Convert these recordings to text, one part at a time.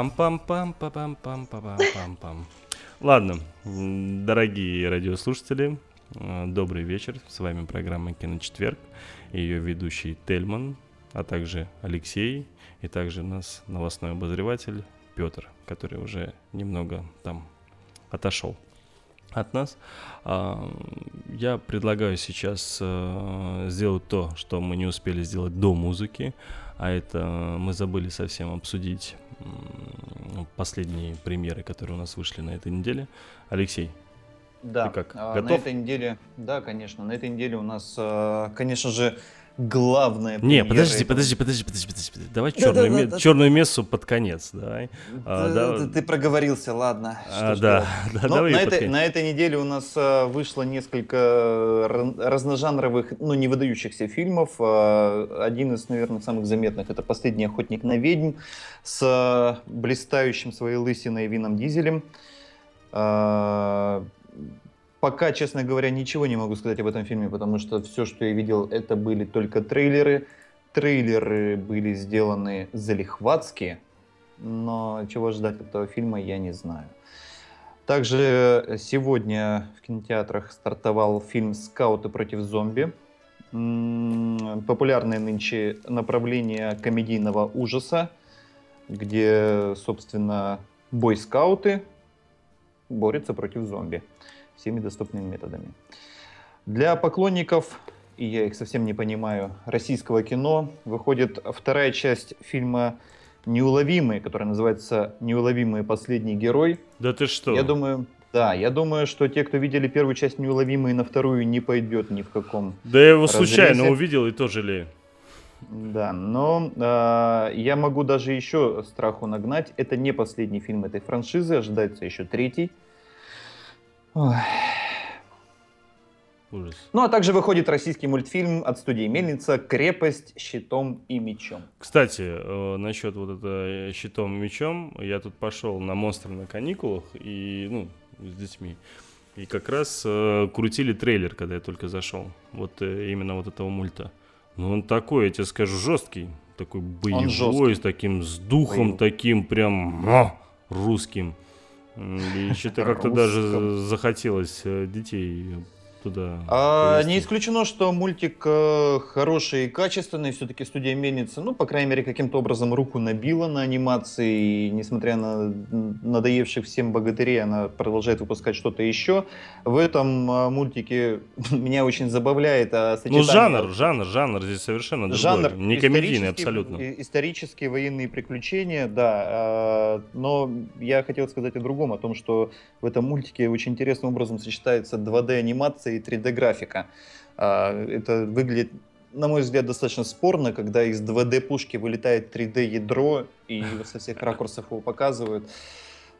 Пам-пам-пам-пам-пам-пам-пам-пам. Ладно, дорогие радиослушатели, э, добрый вечер. С вами программа «Киночетверг». Ее ведущий Тельман, а также Алексей, и также у нас новостной обозреватель Петр, который уже немного там отошел от нас. А, я предлагаю сейчас э, сделать то, что мы не успели сделать до музыки, а это мы забыли совсем обсудить последние премьеры, которые у нас вышли на этой неделе. Алексей, да, ты как, а, готов? На этой неделе, да, конечно, на этой неделе у нас, э, конечно же, главное. Не, подожди, подожди, подожди, подожди, подожди, подожди. Давай да, черную, да, да, ме- да, черную мессу под конец, давай. А, да, ты, ты проговорился, ладно. А, да, да, ну, давай на, этой, на этой неделе у нас а, вышло несколько разножанровых, ну, не выдающихся фильмов. А, один из, наверное, самых заметных это «Последний охотник на ведьм» с а, блистающим своей лысиной Вином Дизелем. А, Пока, честно говоря, ничего не могу сказать об этом фильме, потому что все, что я видел, это были только трейлеры. Трейлеры были сделаны залихватски, но чего ждать от этого фильма, я не знаю. Также сегодня в кинотеатрах стартовал фильм «Скауты против зомби». Популярное нынче направление комедийного ужаса, где, собственно, бойскауты борются против зомби всеми доступными методами. Для поклонников, и я их совсем не понимаю, российского кино выходит вторая часть фильма «Неуловимые», которая называется «Неуловимый последний герой». Да ты что? Я думаю, да, я думаю, что те, кто видели первую часть «Неуловимые», на вторую не пойдет ни в каком Да я его разрезе. случайно увидел и тоже жалею. Да, но э, я могу даже еще страху нагнать. Это не последний фильм этой франшизы, ожидается еще третий. Ой. Ужас. Ну а также выходит российский мультфильм от студии Мельница «Крепость щитом и мечом». Кстати, э, насчет вот это э, щитом и мечом, я тут пошел на монстр на каникулах и, ну, с детьми. И как раз э, крутили трейлер, когда я только зашел. Вот э, именно вот этого мульта. Ну он такой, я тебе скажу, жесткий. Такой боевой, с таким, с духом Боевой. таким прям а, русским. И что-то как-то даже захотелось э, детей туда. А, не исключено, что мультик э, хороший и качественный. Все-таки студия Мельница, ну, по крайней мере, каким-то образом руку набила на анимации. И, несмотря на надоевших всем богатырей, она продолжает выпускать что-то еще. В этом э, мультике меня очень забавляет а, сочетание... Ну, жанр, жанр, жанр здесь совершенно другой. Жанр не комедийный абсолютно. Исторические военные приключения, да. А, но я хотел сказать о другом, о том, что в этом мультике очень интересным образом сочетается 2D-анимация и 3D-графика. А, это выглядит, на мой взгляд, достаточно спорно, когда из 2D-пушки вылетает 3D-ядро и со всех ракурсов его показывают.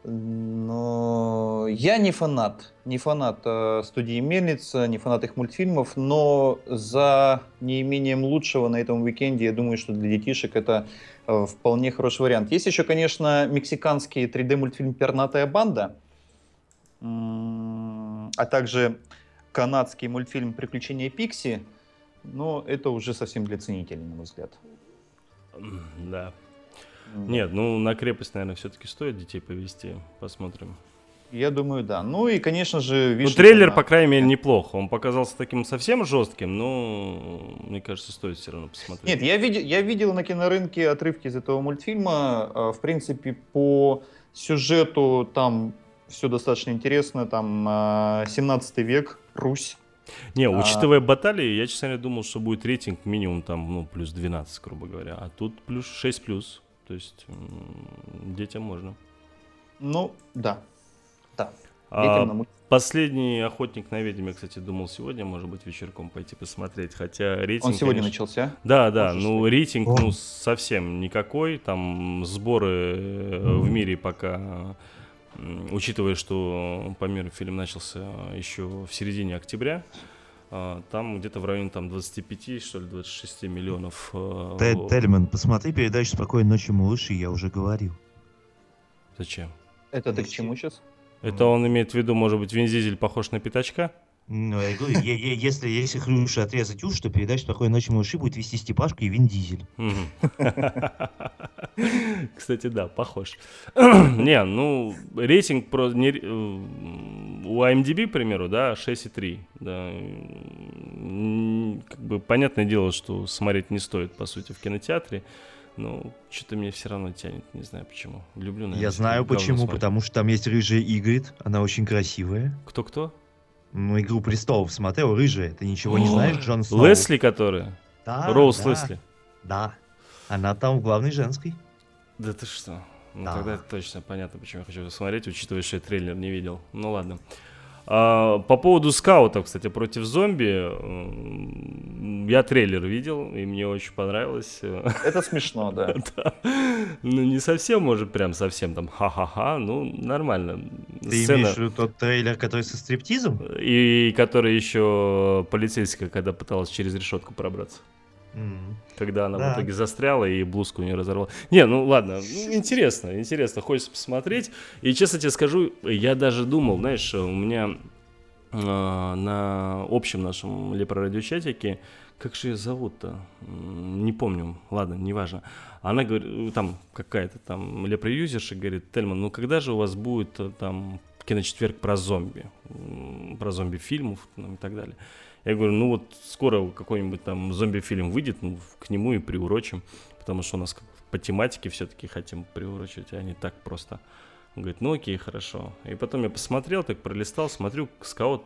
Но я не фанат, не фанат э, студии Мельница, не фанат их мультфильмов, но за неимением лучшего на этом уикенде, я думаю, что для детишек это э, вполне хороший вариант. Есть еще, конечно, мексиканский 3D-мультфильм «Пернатая банда», а также канадский мультфильм «Приключения Пикси», но это уже совсем для ценителей, на мой взгляд. Да. Нет, ну на крепость, наверное, все-таки стоит детей повести. Посмотрим. Я думаю, да. Ну и, конечно же, Ну, трейлер, на... по крайней мере, неплохо. Он показался таким совсем жестким, но, мне кажется, стоит все равно посмотреть. Нет, я видел, я видел на кинорынке отрывки из этого мультфильма. А, в принципе, по сюжету там все достаточно интересно. Там 17 а, век, Русь. Не, а. учитывая а... баталии, я, честно говоря, думал, что будет рейтинг минимум там, ну, плюс 12, грубо говоря. А тут плюс 6 плюс. То есть детям можно. Ну, да. Да. А. Последний охотник на ведьм, я, кстати, думал сегодня, может быть, вечерком пойти посмотреть. Хотя рейтинг. Он сегодня конечно... начался? Да, да. Можешь ну, рейтинг, О. ну, совсем никакой. Там сборы э, в мире пока учитывая, что по миру фильм начался еще в середине октября, а, там где-то в районе там 25, что ли, 26 миллионов. Тед Тельман, посмотри передачу «Спокойной ночи, малыши», я уже говорил. Зачем? Это ты к чему сейчас? Это он имеет в виду, может быть, Вин Дизель похож на пятачка? Ну, я говорю, е- е- если, если Хрюше отрезать уши, то передача «Спокойной ночи, малыши» будет вести Степашку и Вин Дизель. Кстати, да, похож. Не, ну, рейтинг про... не э, у IMDb, к примеру, да, 6,3. Да. Как бы понятное дело, что смотреть не стоит, по сути, в кинотеатре. Но что-то мне все равно тянет, не знаю почему. Люблю, наверное, Я знаю почему, смотреть. потому что там есть рыжая Игрит, она очень красивая. Кто-кто? Ну, «Игру престолов» смотрел, рыжая, ты ничего не знаешь, Джон Сноу? Лесли, которая? Да, Роуз да, Лесли. Да, она там главной женской. Да ты что? Ну Да. тогда точно понятно, почему я хочу смотреть, учитывая, что я трейлер не видел. Ну ладно. А, по поводу скаутов, кстати, против зомби, м, я трейлер видел, и мне очень понравилось. Это смешно, да. Да. Ну, не совсем, может, прям совсем там ха-ха-ха, ну, нормально. Ты Сцена, имеешь в виду тот трейлер, который со стриптизом? и который еще полицейская, когда пыталась через решетку пробраться. Когда она Да. в итоге застряла и блузку не разорвала. Не, ну ладно, ну, интересно, интересно, хочется посмотреть. И честно тебе скажу, я даже думал, знаешь, у меня э, на общем нашем лепрорадиочатике, как же ее зовут-то? Не помню, ладно, неважно. Она говорит, там какая-то там лепроюзерша говорит, Тельман, ну когда же у вас будет э, там киночетверг про зомби, про зомби-фильмов и так далее. Я говорю, ну вот скоро какой-нибудь там зомби-фильм выйдет, ну, к нему и приурочим, потому что у нас по тематике все-таки хотим приурочить, а не так просто. Он говорит, ну окей, хорошо. И потом я посмотрел, так пролистал, смотрю, скаут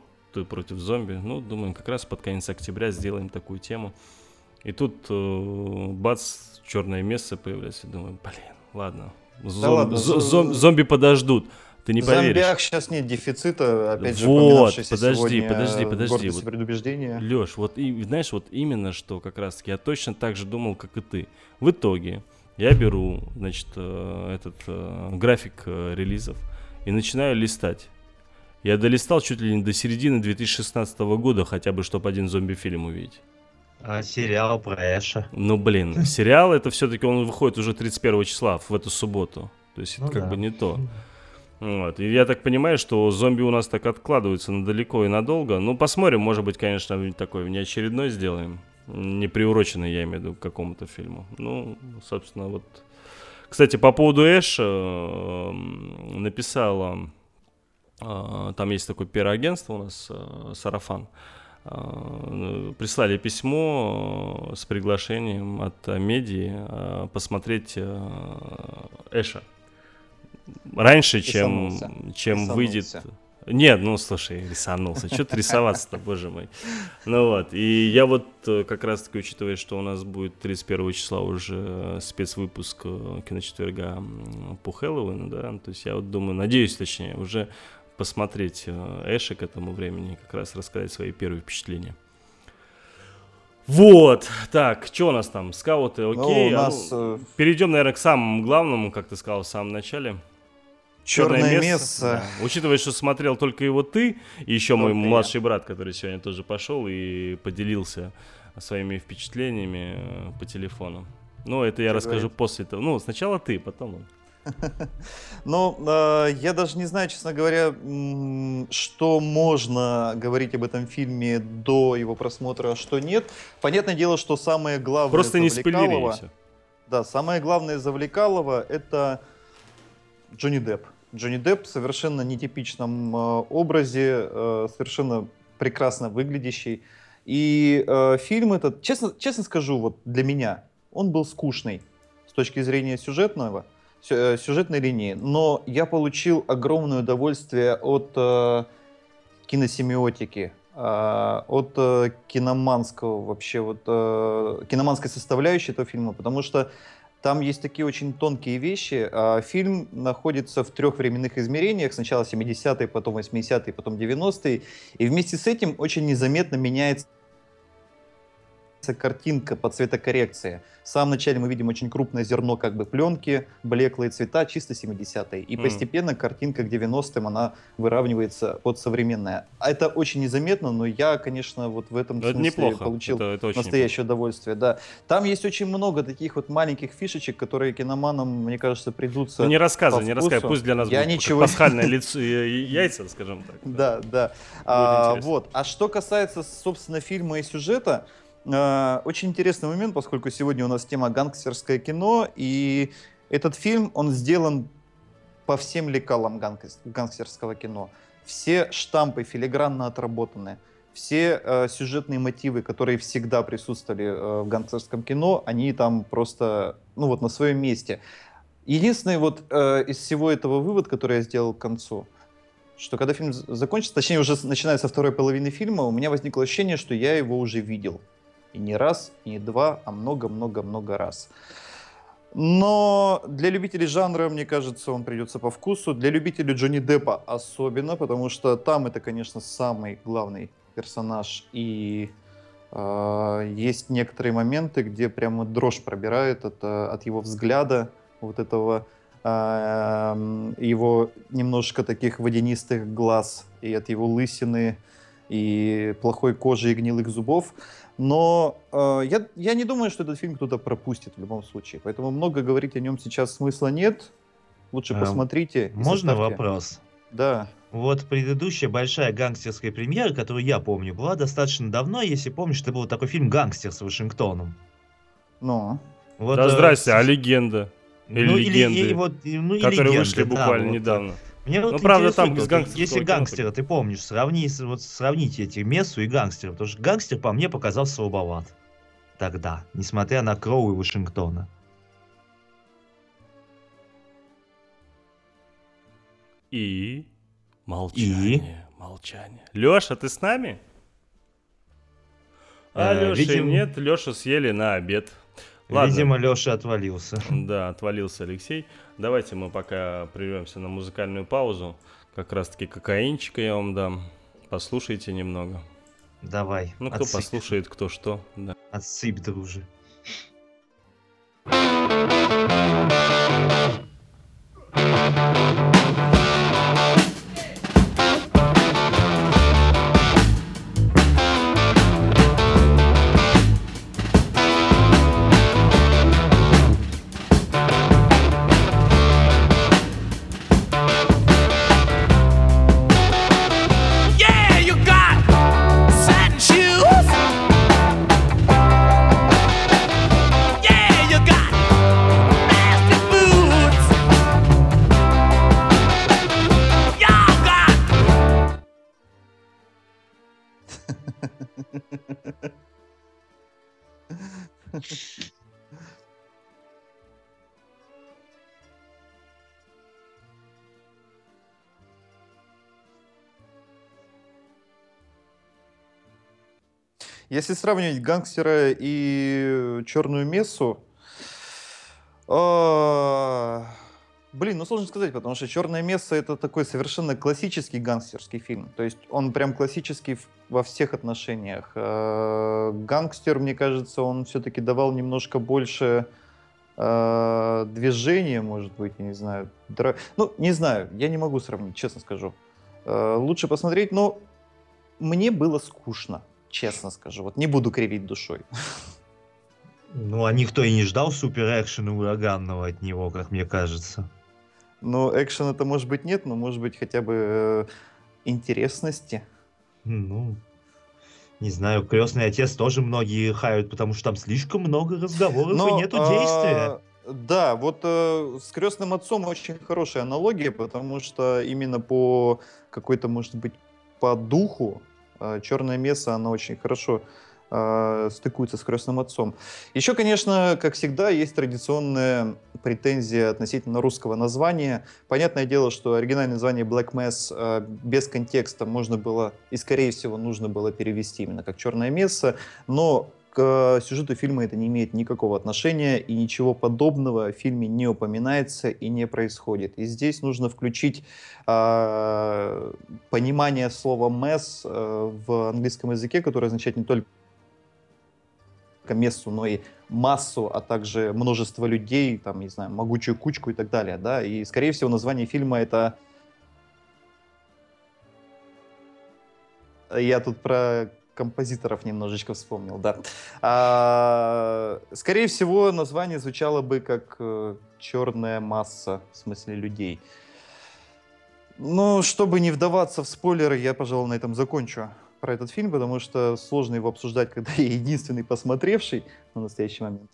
против зомби. Ну, думаем, как раз под конец октября сделаем такую тему. И тут э, бац, черное место появляется. Думаю, блин, ладно. Зом- ладно, зо- зо- зом- зомби подождут. Ты не В поверишь. зомбиях сейчас нет дефицита, опять же, Вот, подожди, подожди, подожди, вот- и предубеждение. Леш, вот и знаешь, вот именно что как раз-таки я точно так же думал, как и ты. В итоге я беру, значит, э, этот э, график э, релизов и начинаю листать. Я долистал чуть ли не до середины 2016 года, хотя бы, чтобы один зомби-фильм увидеть. А сериал про Эша. Ну, блин, сериал это все-таки он выходит уже 31 числа, в эту субботу. То есть Ну это как да. бы не то. Вот. И я так понимаю, что зомби у нас так откладываются на далеко и надолго. Ну, посмотрим, может быть, конечно, такой внеочередной сделаем. Не приуроченный, я имею в виду, к какому-то фильму. Ну, собственно, вот. Кстати, по поводу Эша э, написала, э, там есть такое пиар-агентство у нас, э, Сарафан. Прислали письмо с приглашением от меди э, посмотреть Эша раньше, чем, Рисанулся. чем выйдет. Нет, ну слушай, рисанулся. Что ты рисоваться-то, боже мой. Ну вот, и я вот э, как раз-таки, учитывая, что у нас будет 31 числа уже э, спецвыпуск э, киночетверга по Хэллоуину, да, то есть я вот думаю, надеюсь, точнее, уже посмотреть э, Эша к этому времени, как раз рассказать свои первые впечатления. Вот, так, что у нас там? Скауты, Ну, окей. у а нас ну, э, Перейдем, наверное, к самому главному, как ты сказал в самом начале. Черное место. Да. Учитывая, что смотрел только его ты, и еще мой я. младший брат, который сегодня тоже пошел и поделился своими впечатлениями э, по телефону. Ну, это я Как расскажу говорится. после того. Ну, сначала ты, потом он. Ну, э, я даже не знаю, честно говоря, что можно говорить об этом фильме до его просмотра, а что нет. Понятное дело, что самое главное Просто не спойлери. Да, самое главное завлекалово это Джонни Депп. Джонни Депп в совершенно нетипичном э, образе, э, совершенно прекрасно выглядящий. И э, фильм этот, честно, честно скажу, вот для меня, он был скучный с точки зрения сюжетного, сю- сюжетной линии, но я получил огромное удовольствие от киносемиотики, от киноманского вообще, вот киноманской составляющей этого фильма, потому что там есть такие очень тонкие вещи. А Фильм находится в трех временных измерениях. Сначала 70-е, потом 80-е, потом 90-е. И вместе с этим очень незаметно меняется картинка по цветокоррекции. В самом начале мы видим очень крупное зерно как бы пленки, блеклые цвета, чисто 70-е. И mm. постепенно картинка к 90-м, она выравнивается под современная. А это очень незаметно, но я, конечно, вот в этом но смысле неплохо. получил это, это настоящее неплохо. удовольствие. Да. Там есть очень много таких вот маленьких фишечек, которые киноманам, мне кажется, придутся Ну не рассказывай, не рассказывай, пусть для нас я будет ничего... пасхальное лицо, яйца, скажем так. Да, да. А, вот. А что касается, собственно, фильма и сюжета, Э, очень интересный момент, поскольку сегодня у нас тема гангстерское кино, и этот фильм, он сделан по всем лекалам гангстерского кино. Все штампы филигранно отработаны. Все э, сюжетные мотивы, которые всегда присутствовали э, в гангстерском кино, они там просто, ну вот, на своем месте. Единственный вот э, из всего этого вывод, который я сделал к концу, что когда фильм закончится, точнее уже начиная со второй половины фильма, у меня возникло ощущение, что я его уже видел. И не раз, и не два, а много-много-много раз. Но для любителей жанра, мне кажется, он придется по вкусу. Для любителей Джонни Деппа особенно, потому что там это, конечно, самый главный персонаж. И э, есть некоторые моменты, где прямо дрожь пробирает от, от его взгляда, вот этого э, его немножко таких водянистых глаз и от его лысины и плохой кожи и гнилых зубов. Но э, я, я не думаю, что этот фильм кто-то пропустит в любом случае. Поэтому много говорить о нем сейчас смысла нет. Лучше а, посмотрите. Можно составьте. вопрос? Да. Вот предыдущая большая гангстерская премьера, которую я помню, была достаточно давно. Если помнишь, это был такой фильм «Гангстер» с Вашингтоном. Ну? Вот, да, э, здрасте, а легенда? Или ну, легенды, или, и, вот, ну, которые легенды, вышли буквально да, недавно. Вот. Мне вот ну, правда, там без гангстера. Если гангстера, ты помнишь, сравни, вот сравните эти Мессу и гангстера. Потому что гангстер по мне показался слабоват. Тогда, несмотря на Кроу и Вашингтона. И молчание, и? молчание. Леша, ты с нами? А э, Леша видим... нет, Леша съели на обед. Ладно. Видимо, Леша отвалился. Да, отвалился Алексей. Давайте мы пока прервемся на музыкальную паузу. Как раз-таки кокаинчика я вам дам. Послушайте немного. Давай. Ну, кто отсыпь. послушает, кто что. Да. Отсыпь, друже. Если сравнивать гангстера и черную мессу, э, блин, ну сложно сказать, потому что черная месса это такой совершенно классический гангстерский фильм. То есть он прям классический во всех отношениях. Э, гангстер, мне кажется, он все-таки давал немножко больше э, движения, может быть, я не знаю. Дра... Ну, не знаю, я не могу сравнить, честно скажу. Э, лучше посмотреть, но мне было скучно честно скажу. Вот не буду кривить душой. Ну, а никто и не ждал супер-экшена ураганного от него, как мне кажется. Ну, экшена-то, может быть, нет, но, может быть, хотя бы э, интересности. Ну, не знаю, крестный отец тоже многие хают, потому что там слишком много разговоров но, и нету а... действия. Да, вот э, с крестным отцом очень хорошая аналогия, потому что именно по какой-то, может быть, по духу а, черное место, оно очень хорошо э, стыкуется с крестным отцом. Еще, конечно, как всегда, есть традиционная претензия относительно русского названия. Понятное дело, что оригинальное название Black Mass э, без контекста можно было и, скорее всего, нужно было перевести именно как черное место, но к сюжету фильма это не имеет никакого отношения, и ничего подобного в фильме не упоминается и не происходит. И здесь нужно включить э, понимание слова «mess» э, в английском языке, которое означает не только мессу, но и массу, а также множество людей, там, не знаю, могучую кучку и так далее, да, и, скорее всего, название фильма это... Я тут про композиторов немножечко вспомнил, да. А, скорее всего, название звучало бы как э, «Черная масса», в смысле людей. Но чтобы не вдаваться в спойлеры, я, пожалуй, на этом закончу про этот фильм, потому что сложно его обсуждать, когда я единственный посмотревший на настоящий момент.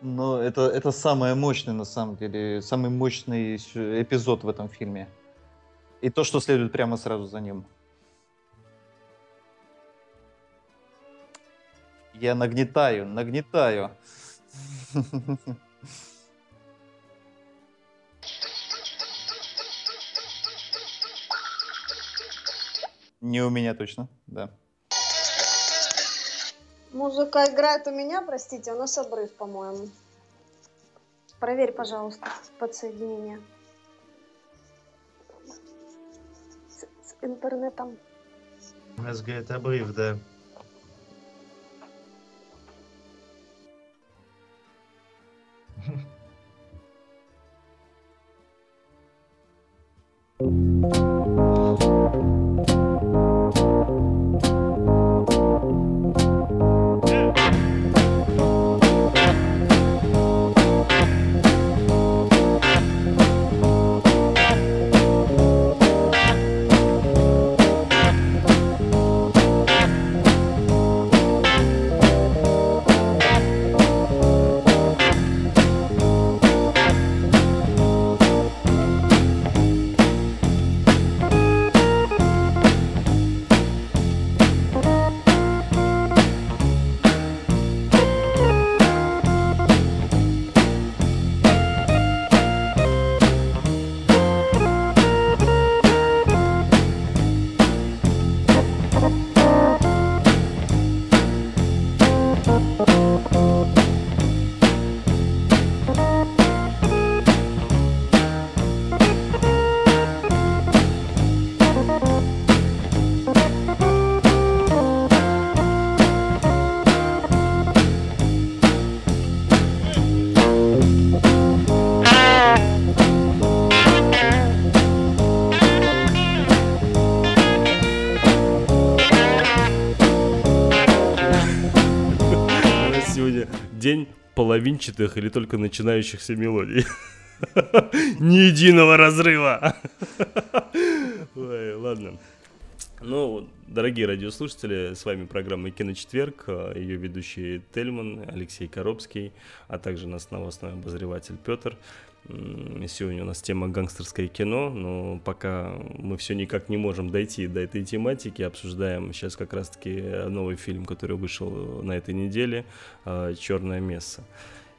Но это, это самое мощное, на самом деле, самый мощный эпизод в этом фильме. И то, что следует прямо сразу за ним. Я нагнетаю, нагнетаю. Не у меня точно, да. Музыка играет у меня, простите, у нас обрыв, по-моему. Проверь, пожалуйста, подсоединение. С, с интернетом. Нас, говорит, обрыв, да. Половинчатых или только начинающихся мелодий. Ни единого разрыва. Ой, ладно. Ну, дорогие радиослушатели, с вами программа «Киночетверг», а, ее ведущий Тельман, Алексей Коробский, а также наш новостной обозреватель Петр. Сегодня у нас тема гангстерское кино, но пока мы все никак не можем дойти до этой тематики, обсуждаем сейчас как раз-таки новый фильм, который вышел на этой неделе, а, «Черная месса».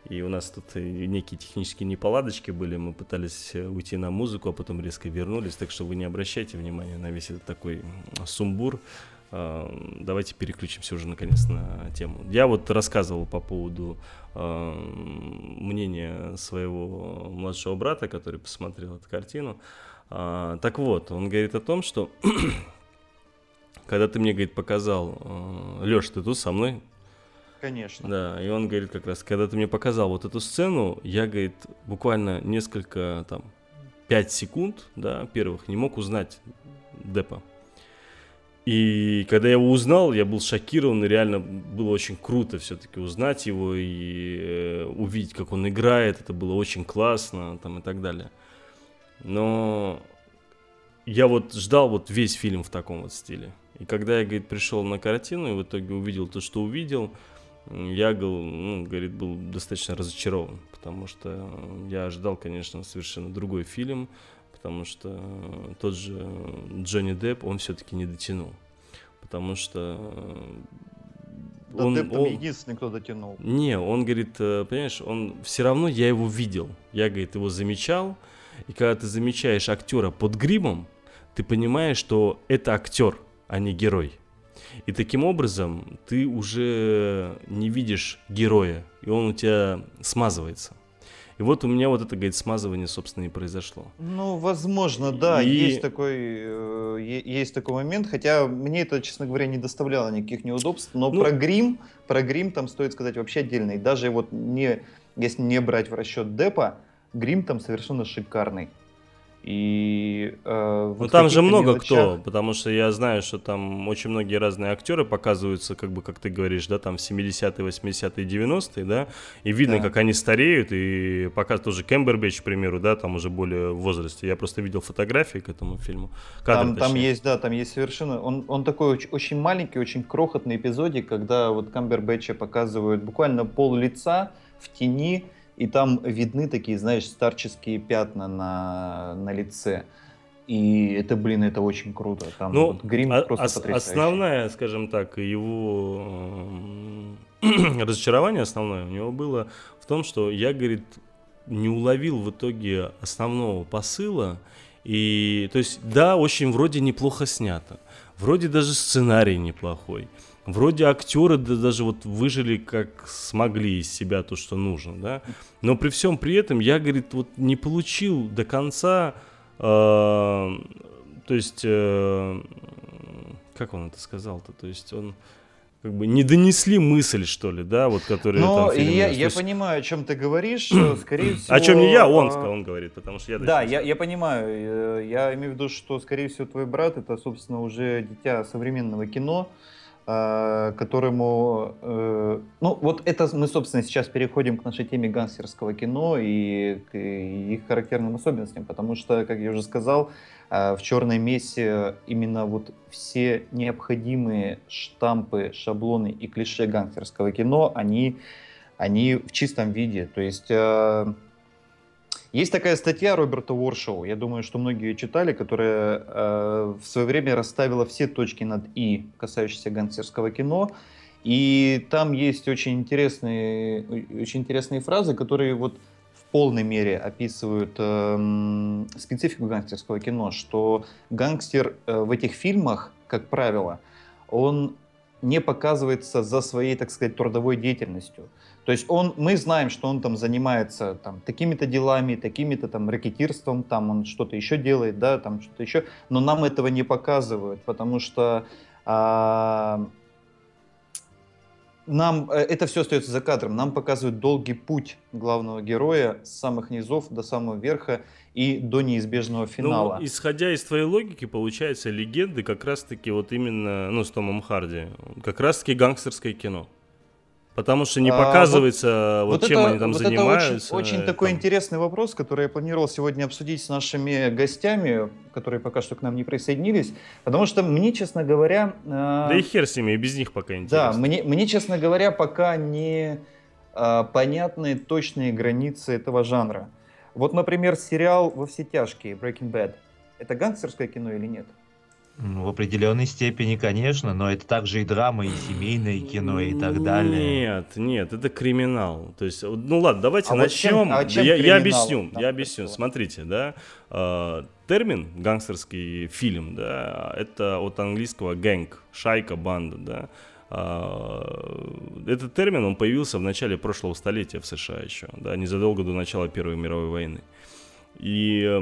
И у нас тут некие технические неполадочки были, мы пытались э, уйти на музыку, а потом резко вернулись, так что вы не обращайте внимания на весь этот такой сумбур. А, давайте переключимся уже наконец на тему. Я вот рассказывал по поводу а, мнения своего младшего брата, который посмотрел эту картину. А, так вот, он говорит о том, что когда ты мне, говорит, показал, Леш, ты тут со мной? Конечно. Да, и он говорит как раз, когда ты мне показал вот эту сцену, я, говорит, буквально несколько, там, пять секунд, да, первых, не мог узнать Депа. И когда я его узнал, я был шокирован, и реально было очень круто все-таки узнать его и э, увидеть, как он играет. Это было очень классно, там и так далее. Но я вот ждал вот весь фильм в таком вот стиле. И когда я, говорит, пришел на картину и в итоге увидел то, что увидел, я, ну, говорит, был достаточно разочарован, потому что я ожидал, конечно, совершенно другой фильм, потому что тот же Джонни Депп, он все-таки не дотянул, потому что да он, Депп он... единственный, кто дотянул. Не, он говорит, э, понимаешь, он все равно я его видел, я, говорит, его замечал, и когда ты замечаешь актера под гримом, ты понимаешь, что это актер, а не герой. И таким образом ты уже не видишь героя, и он у тебя смазывается. И вот у меня вот это, говорит, смазывание, собственно, и произошло. Ну, возможно, да, и... есть, такой, э, есть такой момент, хотя мне это, честно говоря, не доставляло никаких неудобств, но ну... про грим, про грим там стоит сказать вообще отдельно. И даже вот не, если не брать в расчет Депа, грим там совершенно шикарный. И, э, вот ну там же много мелочах... кто, потому что я знаю, что там очень многие разные актеры показываются, как бы, как ты говоришь, да, там в 70-е, 80-е, 90-е, да, и видно, да. как они стареют, и пока тоже Кембербэтч, к примеру, да, там уже более в возрасте. Я просто видел фотографии к этому фильму. Кадр, там, там есть, да, там есть совершенно, он, он такой очень, очень маленький, очень крохотный эпизодик, когда вот Камбербэтча показывают буквально пол лица в тени, и там видны такие, знаешь, старческие пятна на, на лице. И это, блин, это очень круто. Там ну, вот грим а, просто ос- потрясающий. Основная, скажем так, его разочарование основное у него было в том, что я, говорит, не уловил в итоге основного посыла. И, то есть, да, очень вроде неплохо снято. Вроде даже сценарий неплохой. Вроде актеры да, даже вот выжили как смогли из себя то, что нужно, да. Но при всем при этом я, говорит, вот не получил до конца, э, то есть, э, как он это сказал-то, то есть он как бы не донесли мысль, что ли, да, вот, которая Но там я, я есть... понимаю, о чем ты говоришь, э, скорее всего... О чем не я, он, а, он говорит, потому что я... Да, я, я понимаю, э, я имею в виду, что, скорее всего, твой брат, это, собственно, уже дитя современного кино, Э, которому, э, ну вот это мы, собственно, сейчас переходим к нашей теме гангстерского кино и к их характерным особенностям, потому что, как я уже сказал, э, в «Черной мессе» именно вот все необходимые штампы, шаблоны и клише гангстерского кино, они, они в чистом виде, то есть есть такая статья Роберта Уоршоу, я думаю, что многие ее читали, которая э, в свое время расставила все точки над «и», касающиеся гангстерского кино. И там есть очень интересные, очень интересные фразы, которые вот в полной мере описывают э, специфику гангстерского кино, что гангстер э, в этих фильмах, как правило, он не показывается за своей, так сказать, трудовой деятельностью. То есть он, мы знаем, что он там занимается там, такими-то делами, такими-то там ракетирством, там он что-то еще делает, да, там что-то еще, но нам этого не показывают, потому что а, нам э, это все остается за кадром. Нам показывают долгий путь главного героя с самых низов до самого верха и до неизбежного ну, финала. Ну, исходя из твоей логики, получается, легенды как раз-таки вот именно, ну, с Томом Харди, как раз-таки гангстерское кино. Потому что не показывается, а, вот, вот чем это, они там вот занимаются. Это очень, очень такой интересный вопрос, который я планировал сегодня обсудить с нашими гостями, которые пока что к нам не присоединились. Потому что мне, честно говоря... Э, да и хер с ними, и без них пока интересно. Да, мне, мне честно говоря, пока не э, понятны точные границы этого жанра. Вот, например, сериал «Во все тяжкие» Breaking Bad. Это гангстерское кино или нет? В определенной степени, конечно, но это также и драма, и семейное кино, и так далее. Нет, нет, это криминал. То есть, ну ладно, давайте а начнем. Вот чем, а чем я, я объясню, я объясню. Смотрите, да, э, термин гангстерский фильм, да, это от английского гэнг, шайка, банда, да. Э, этот термин, он появился в начале прошлого столетия в США еще, да, незадолго до начала Первой мировой войны. И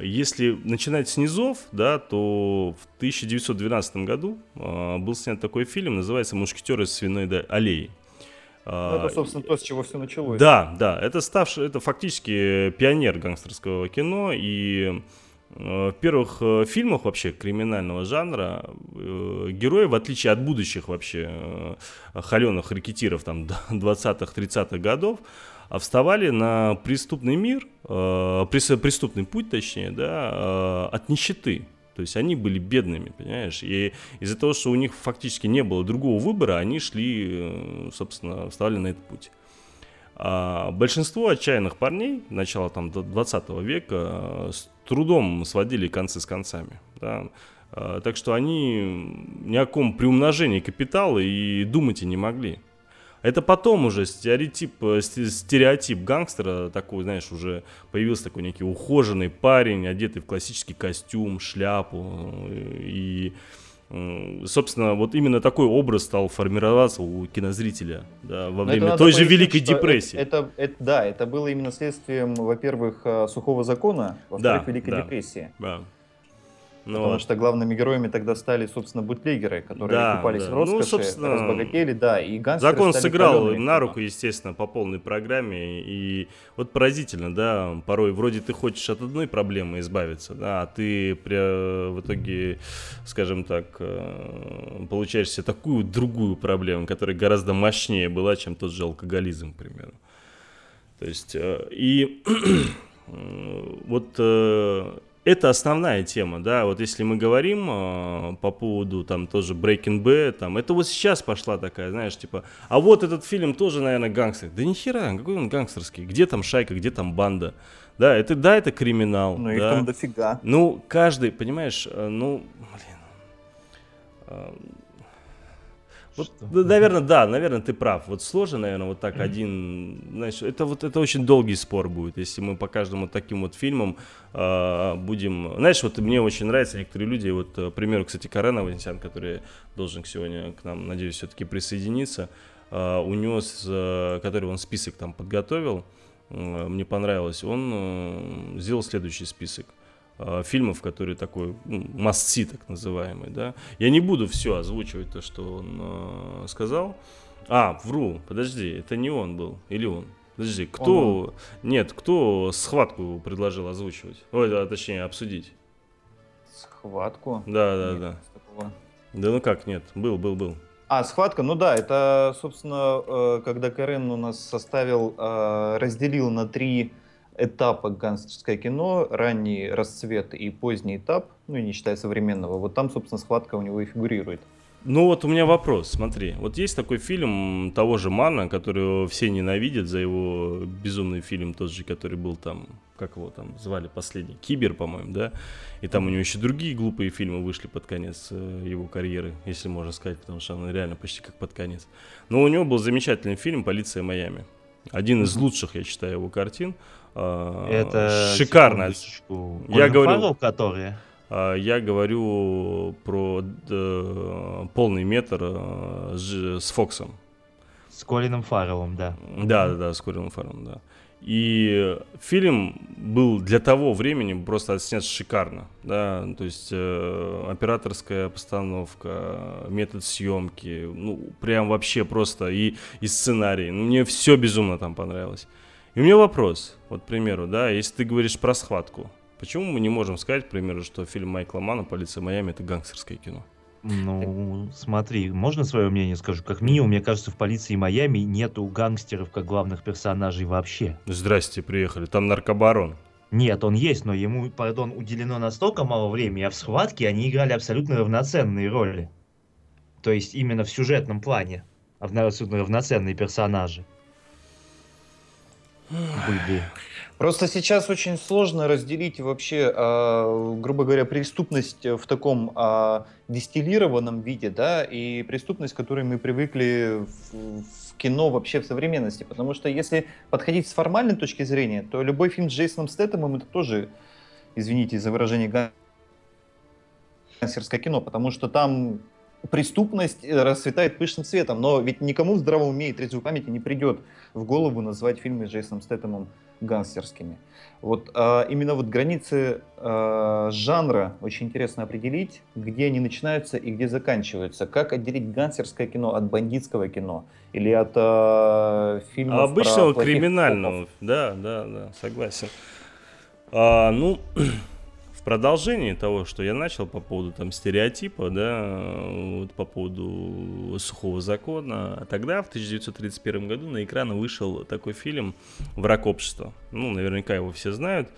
если начинать с низов, да, то в 1912 году э, был снят такой фильм, называется «Мушкетеры с свиной аллеи». Ну, это, собственно, то, с чего все началось. Да, да, это ставший, это фактически пионер гангстерского кино, и в первых э, фильмах вообще криминального жанра э, герои, в отличие от будущих вообще э, холеных рекетиров там 20-х, 30-х годов, а вставали на преступный мир, э, преступный путь, точнее, да, э, от нищеты. То есть они были бедными, понимаешь? И из-за того, что у них фактически не было другого выбора, они шли, э, собственно, вставали на этот путь. А большинство отчаянных парней начала там 20 века с трудом сводили концы с концами. Да? Так что они ни о ком приумножении капитала и думать и не могли. Это потом уже стереотип, э, стереотип гангстера такой, знаешь, уже появился такой некий ухоженный парень, одетый в классический костюм, шляпу. Э, и, собственно, вот именно такой образ стал формироваться у кинозрителя да, во время той же Великой депрессии. Это, это, это, да, это было именно следствием, во-первых, э, сухого закона, во-вторых, да, Великой да, депрессии. Да. Ну, Потому что главными героями тогда стали, собственно, бутлегеры, которые да, купались да. в роскоши, ну, собственно, разбогатели, да, и гангстеры Закон сыграл на руку, естественно, по полной программе, и вот поразительно, да, порой вроде ты хочешь от одной проблемы избавиться, да, а ты при, в итоге, скажем так, э, получаешь себе такую другую проблему, которая гораздо мощнее была, чем тот же алкоголизм, к примеру. То есть, э, и вот э, это основная тема, да, вот если мы говорим э, по поводу там тоже Breaking Bad, там, это вот сейчас пошла такая, знаешь, типа, а вот этот фильм тоже, наверное, гангстер. Да нихера, какой он гангстерский, где там шайка, где там банда? Да, это, да, это криминал. Ну, да. их там дофига. Ну, каждый, понимаешь, э, ну, блин, э, вот, да, наверное, да, наверное, ты прав. Вот сложно, наверное, вот так один, знаешь, это вот это очень долгий спор будет, если мы по каждому таким вот фильмам э, будем, знаешь, вот мне очень нравятся некоторые люди, вот, к примеру, кстати, Карен Авансян, который должен сегодня к нам, надеюсь, все-таки присоединиться, э, у него, с, э, который он список там подготовил, э, мне понравилось, он э, сделал следующий список. Э, фильмов, которые такой ну, must так называемый, да. Я не буду все озвучивать то, что он э, сказал. А, вру, подожди, это не он был, или он? Подожди, кто... Он. Нет, кто схватку предложил озвучивать? Ой, да, точнее, обсудить. Схватку? Да, да, нет, да. Такого. Да ну как, нет, был, был, был. А, схватка, ну да, это, собственно, э, когда Карен у нас составил, э, разделил на три этапа гангстерское кино, ранний расцвет и поздний этап, ну и не считая современного, вот там, собственно, схватка у него и фигурирует. Ну вот у меня вопрос, смотри, вот есть такой фильм того же Мана, который все ненавидят за его безумный фильм, тот же, который был там, как его там звали последний, Кибер, по-моему, да, и там у него еще другие глупые фильмы вышли под конец э, его карьеры, если можно сказать, потому что он реально почти как под конец. Но у него был замечательный фильм «Полиция Майами», один из лучших, я считаю, его картин, Это шикарно. Я говорю, Фаррелл, которые? Я говорю про полный метр а, с Фоксом. С Колином Фарреллом, да. Да, да, да, с Колином Фарреллом, да. И фильм был для того времени просто отснят шикарно, да, то есть э, операторская постановка, метод съемки, ну, прям вообще просто и, и сценарий, ну, мне все безумно там понравилось. И у меня вопрос, вот, к примеру, да, если ты говоришь про схватку, почему мы не можем сказать, к примеру, что фильм Майкла Мана «Полиция Майами» — это гангстерское кино? Ну, смотри, можно свое мнение скажу? Как минимум, мне кажется, в полиции Майами нету гангстеров как главных персонажей вообще. Здрасте, приехали. Там наркобарон. Нет, он есть, но ему, пардон, уделено настолько мало времени, а в схватке они играли абсолютно равноценные роли. То есть именно в сюжетном плане. Абсолютно равноценные персонажи были. Просто сейчас очень сложно разделить вообще, э, грубо говоря, преступность в таком э, дистиллированном виде, да, и преступность, к которой мы привыкли в, в кино вообще в современности. Потому что если подходить с формальной точки зрения, то любой фильм с Джейсоном Стэттемом это тоже, извините за выражение, гангстерское кино, потому что там преступность расцветает пышным цветом. Но ведь никому в здравом уме и трезвой памяти не придет в голову назвать фильмы с Джейсоном Стэттемом гангстерскими. Вот а, именно вот границы а, жанра очень интересно определить, где они начинаются и где заканчиваются. Как отделить гангстерское кино от бандитского кино или от а, фильмов обычного про криминального, копов. да, да, да, согласен. А, ну продолжении того, что я начал по поводу там стереотипа, да, вот по поводу сухого закона, тогда, в 1931 году, на экраны вышел такой фильм «Враг общества». Ну, наверняка его все знают.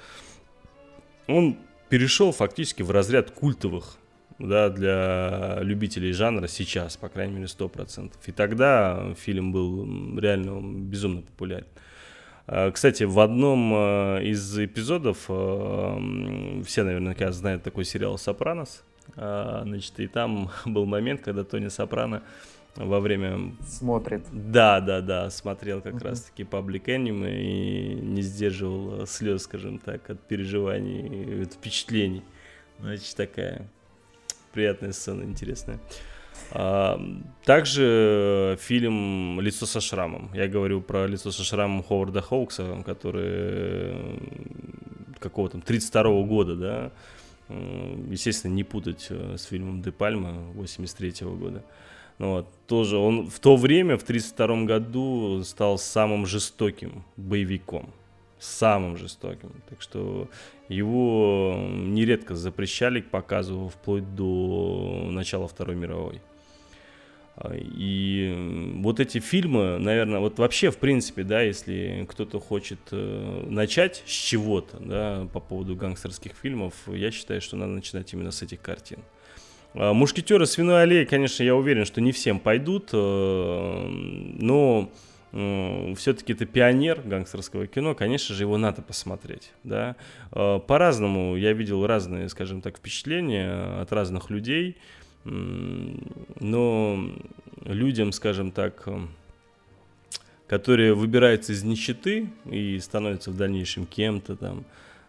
Он перешел фактически в разряд культовых да, для любителей жанра сейчас, по крайней мере, 100%. И тогда фильм был реально безумно популярен. Э, кстати, в одном э, из эпизодов, э, все наверняка знают такой сериал «Сопранос», значит, и там был момент, когда Тони Сопрано во время... Смотрит. Да, да, да, смотрел как uh-huh. раз-таки Public Enemy и не сдерживал слез, скажем так, от переживаний, от впечатлений. Значит, такая приятная сцена, интересная. Также фильм «Лицо со шрамом». Я говорю про «Лицо со шрамом» Ховарда Хоукса, который какого-то 32 -го года, да, естественно, не путать э, с фильмом «Де Пальма» 83 -го года. Ну, вот, тоже он в то время, в 32 году, стал самым жестоким боевиком. Самым жестоким. Так что его нередко запрещали к показу вплоть до начала Второй мировой. А, и вот эти фильмы, наверное, вот вообще, в принципе, да, если кто-то хочет э, начать с чего-то, да, по поводу гангстерских фильмов, я считаю, что надо начинать именно с этих картин. А, Мушкетеры свиной аллеи, конечно, я уверен, что не всем пойдут, э, но все-таки это пионер гангстерского кино, конечно же, его надо посмотреть, да. По-разному я видел разные, скажем так, впечатления от разных людей, но людям, скажем так, э, которые выбираются из нищеты и становятся в дальнейшем кем-то там,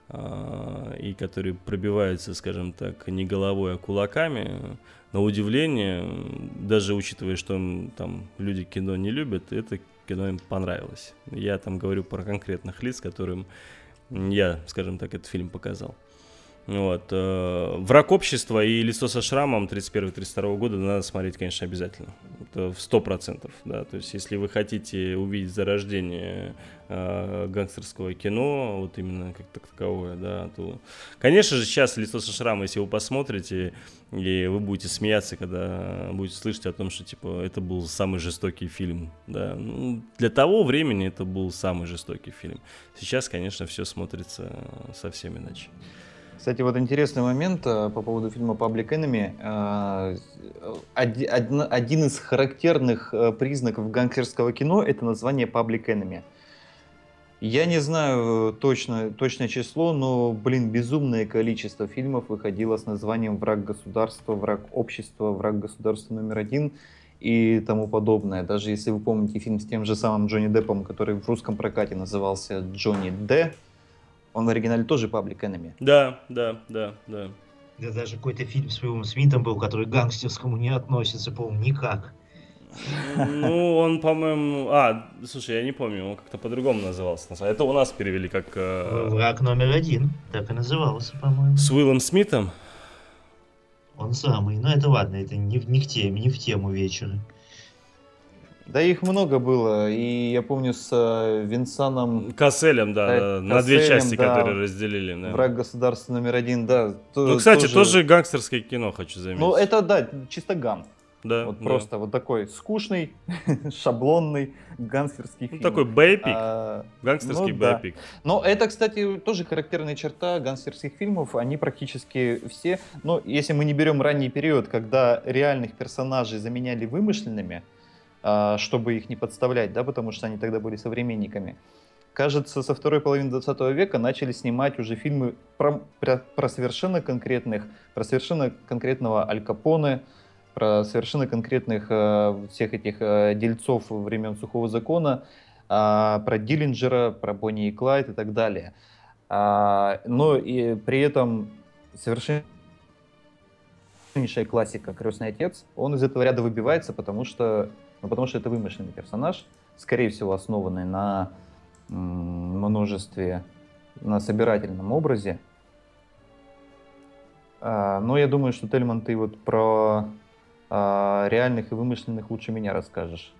а, и которые пробиваются, скажем так, не головой, а кулаками, на удивление, даже учитывая, что там люди кино не любят, это кино им понравилось. Я там говорю про конкретных лиц, которым я, скажем так, этот фильм показал. Вот. Э, «Враг общества» и «Лицо со шрамом» 31-32 года надо смотреть, конечно, обязательно. Это в 100%. Да? То есть, если вы хотите увидеть зарождение э, гангстерского кино, вот именно как таковое, да, то, конечно же, сейчас «Лицо со шрамом», если вы посмотрите, и вы будете смеяться, когда будете слышать о том, что, типа, это был самый жестокий фильм, да. Ну, для того времени это был самый жестокий фильм. Сейчас, конечно, все смотрится совсем иначе. Кстати, вот интересный момент э, по поводу фильма Public Enemy. Э, один из характерных э, признаков гангстерского кино – это название Public Enemy. Я не знаю точно, точное число, но, блин, безумное количество фильмов выходило с названием «Враг государства», «Враг общества», «Враг государства номер один» и тому подобное. Даже если вы помните фильм с тем же самым Джонни Деппом, который в русском прокате назывался «Джонни Д», он в оригинале тоже Public Enemy. Да, да, да, да. Да даже какой-то фильм с Уиллом Смитом был, который к гангстерскому не относится, по-моему, никак. Ну, он, по-моему... А, слушай, я не помню, он как-то по-другому назывался. Это у нас перевели как... Э... Враг номер один, так и назывался, по-моему. С Уиллом Смитом? Он самый. Но ну, это ладно, это не, не, в теме, не в тему вечера. Да их много было, и я помню с э, Винсаном... Касселем, да, да на две части, да, которые разделили. Да. Враг государства номер один, да. То, ну, кстати, тоже... тоже гангстерское кино, хочу заметить. Ну, это, да, чисто ганг. Да, вот да. просто вот такой скучный, шаблонный гангстерский ну, фильм. Такой байопик, а, гангстерский ну, байопик. Да. Но это, кстати, тоже характерная черта гангстерских фильмов. Они практически все, ну, если мы не берем ранний период, когда реальных персонажей заменяли вымышленными, а, чтобы их не подставлять, да, потому что они тогда были современниками, кажется, со второй половины 20 века начали снимать уже фильмы про, про, про совершенно конкретных, про совершенно конкретного Аль Капоне, про совершенно конкретных э, всех этих э, дельцов времен Сухого Закона, э, про Диллинджера, про Бонни и Клайд и так далее. Э, но и при этом совершеннейшая классика «Крестный отец», он из этого ряда выбивается, потому что, ну, потому что это вымышленный персонаж, скорее всего, основанный на множестве, на собирательном образе. А, но я думаю, что Тельман, ты вот про а, реальных и вымышленных лучше меня расскажешь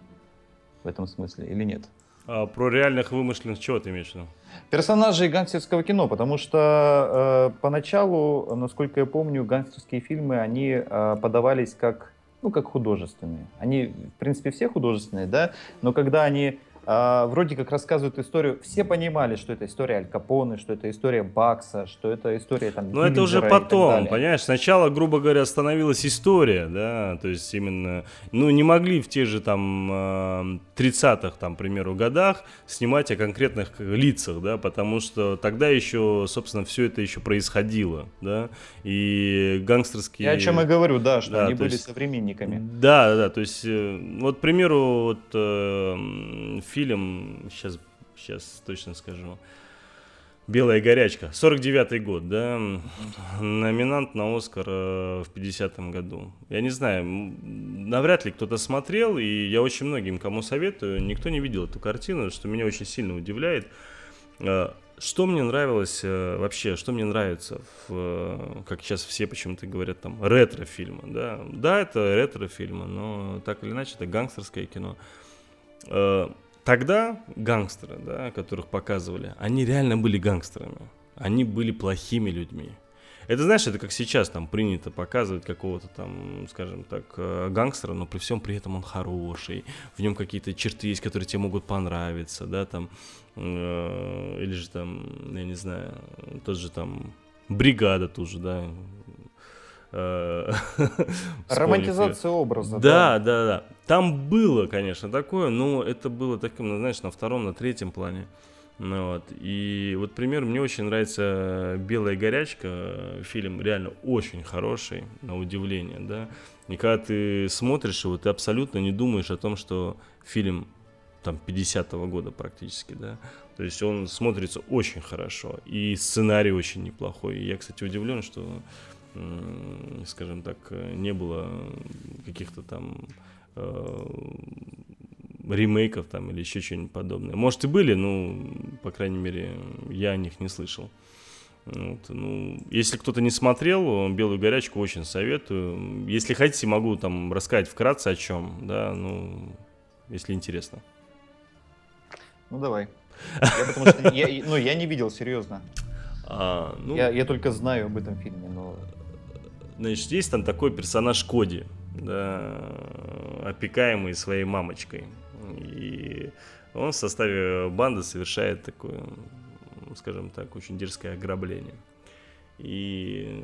в этом смысле или нет? А про реальных вымышленных чего ты имеешь в виду? Персонажей гангстерского кино, потому что э, поначалу, насколько я помню, гангстерские фильмы, они э, подавались как, ну, как художественные. Они, в принципе, все художественные, да, но когда они а, вроде как рассказывают историю. Все понимали, что это история Аль Капоне, что это история Бакса, что это история там. Но это уже потом, понимаешь? Сначала, грубо говоря, становилась история, да, то есть именно, ну не могли в те же там 30-х, а, там, к примеру, годах снимать о конкретных лицах, да, потому что тогда еще, собственно, все это еще происходило, да, и гангстерские. Я о чем и говорю, да, что да, они были есть... современниками. Да, да, то есть, э, вот, к примеру, вот э, фильм, сейчас, сейчас точно скажу, «Белая горячка», 49-й год, да, номинант на Оскар э, в 50-м году. Я не знаю, навряд ли кто-то смотрел, и я очень многим кому советую, никто не видел эту картину, что меня очень сильно удивляет. Э, что мне нравилось э, вообще, что мне нравится, в, как сейчас все почему-то говорят, там, ретро-фильмы, да. Да, это ретро-фильмы, но так или иначе это гангстерское кино тогда гангстеры, да, которых показывали, они реально были гангстерами. Они были плохими людьми. Это, знаешь, это как сейчас там принято показывать какого-то там, скажем так, э, гангстера, но при всем при этом он хороший, в нем какие-то черты есть, которые тебе могут понравиться, да, там, э, или же там, я не знаю, тот же там, бригада тоже, да, Романтизация образа. Да, да, да. Там было, конечно, такое, но это было таким, ну, знаешь, на втором, на третьем плане. Ну, вот. И вот пример, мне очень нравится «Белая горячка», фильм реально очень хороший, на удивление, да. И когда ты смотришь его, ты абсолютно не думаешь о том, что фильм там 50-го года практически, да. То есть он смотрится очень хорошо, и сценарий очень неплохой. И я, кстати, удивлен, что скажем так, не было каких-то там э, ремейков там или еще что-нибудь подобное. Может и были, но, по крайней мере, я о них не слышал. Вот, ну, если кто-то не смотрел, «Белую горячку» очень советую. Если хотите, могу там рассказать вкратце о чем, да, ну, если интересно. Ну, давай. Я, потому что я, ну, я не видел, серьезно. А, ну, я, я только знаю об этом фильме, но Значит, есть там такой персонаж Коди, да, опекаемый своей мамочкой. И он в составе банды совершает такое, скажем так, очень дерзкое ограбление. И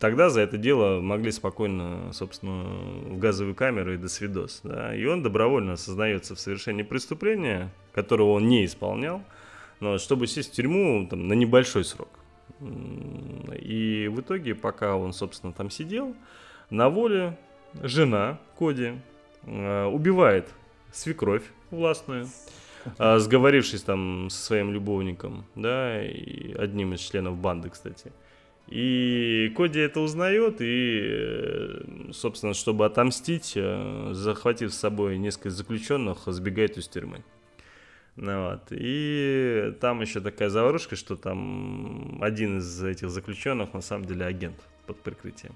тогда за это дело могли спокойно, собственно, в газовую камеру и до свидос. Да? И он добровольно осознается в совершении преступления, которого он не исполнял, но чтобы сесть в тюрьму там, на небольшой срок. И в итоге, пока он, собственно, там сидел, на воле жена Коди э, убивает свекровь властную, э, сговорившись там со своим любовником, да, и одним из членов банды, кстати. И Коди это узнает и, э, собственно, чтобы отомстить, захватив с собой несколько заключенных, сбегает из тюрьмы. Ну, вот. И там еще такая заварушка, что там один из этих заключенных на самом деле агент под прикрытием.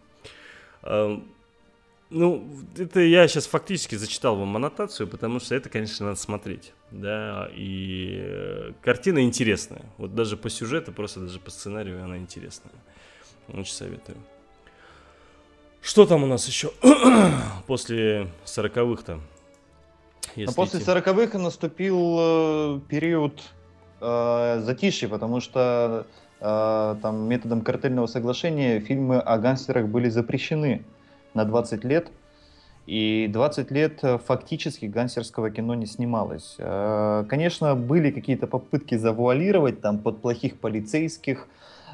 Ну, это я сейчас фактически зачитал вам аннотацию, потому что это, конечно, надо смотреть. Да, и э, картина интересная. Вот даже по сюжету, просто даже по сценарию она интересная. Очень советую. Что там у нас еще после сороковых-то? Если Но после сороковых наступил э, период э, затишья, потому что э, там методом картельного соглашения фильмы о гангстерах были запрещены на 20 лет. И 20 лет э, фактически гангстерского кино не снималось. Э, конечно, были какие-то попытки завуалировать там под плохих полицейских,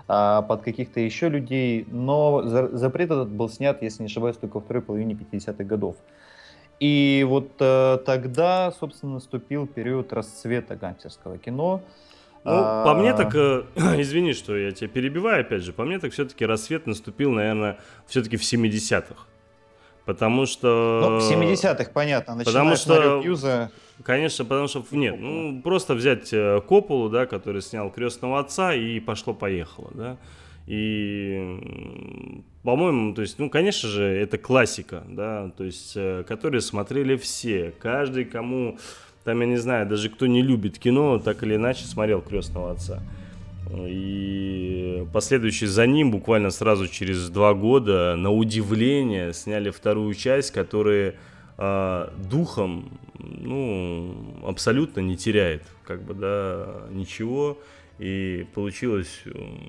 под каких-то еще людей, но запрет этот был снят, если не ошибаюсь, только во второй половине 50-х годов. И вот э, тогда, собственно, наступил период расцвета гангстерского кино. Ну, а... по мне так, э, извини, что я тебя перебиваю, опять же, по мне так все-таки рассвет наступил, наверное, все-таки в 70-х. Потому что... Ну, в 70-х, понятно, потому что... Пьюза... Конечно, потому что, нет, ну, просто взять э, Копполу, да, который снял «Крестного отца» и пошло-поехало, да. И, по-моему, то есть, ну, конечно же, это классика, да, то есть, э, которые смотрели все, каждый, кому, там, я не знаю, даже кто не любит кино, так или иначе смотрел «Крестного отца». И последующий за ним, буквально сразу через два года, на удивление, сняли вторую часть, которая э, духом, ну, абсолютно не теряет, как бы, да, ничего. И получилось,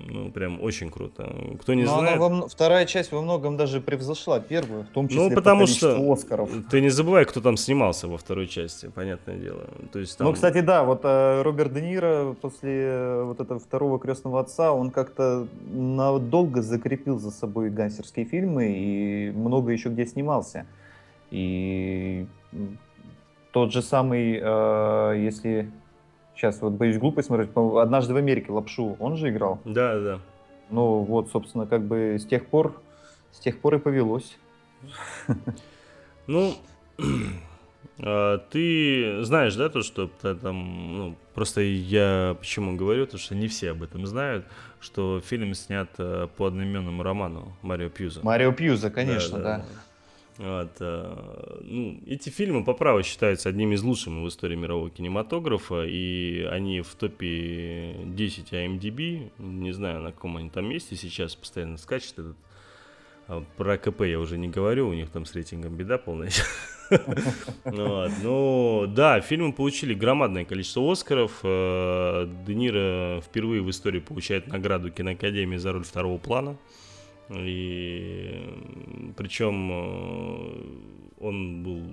ну, прям очень круто. Кто не Но знает... Во, вторая часть во многом даже превзошла первую, в том числе ну, потому по что Оскаров. Ты не забывай, кто там снимался во второй части, понятное дело. То есть там... Ну, кстати, да, вот э, Роберт Де Ниро после э, вот этого второго «Крестного отца», он как-то надолго закрепил за собой гангстерские фильмы и много еще где снимался. И тот же самый, э, если Сейчас вот боюсь глупость смотреть. Однажды в Америке Лапшу, он же играл. Да, да. Ну вот, собственно, как бы с тех пор, с тех пор и повелось. Ну, а, ты знаешь, да, то, что там, ну, просто я почему говорю, то, что не все об этом знают, что фильм снят э, по одноименному роману Марио Пьюза. Марио Пьюза, конечно, да. да. да. Вот, э, ну, эти фильмы по праву считаются одними из лучших в истории мирового кинематографа, и они в топе 10 IMDb, не знаю, на каком они там месте сейчас, постоянно скачет этот. А про КП я уже не говорю, у них там с рейтингом беда полная. Ну, ну, да, фильмы получили громадное количество Оскаров. Э, Де Ниро впервые в истории получает награду киноакадемии за роль второго плана. И причем э, он был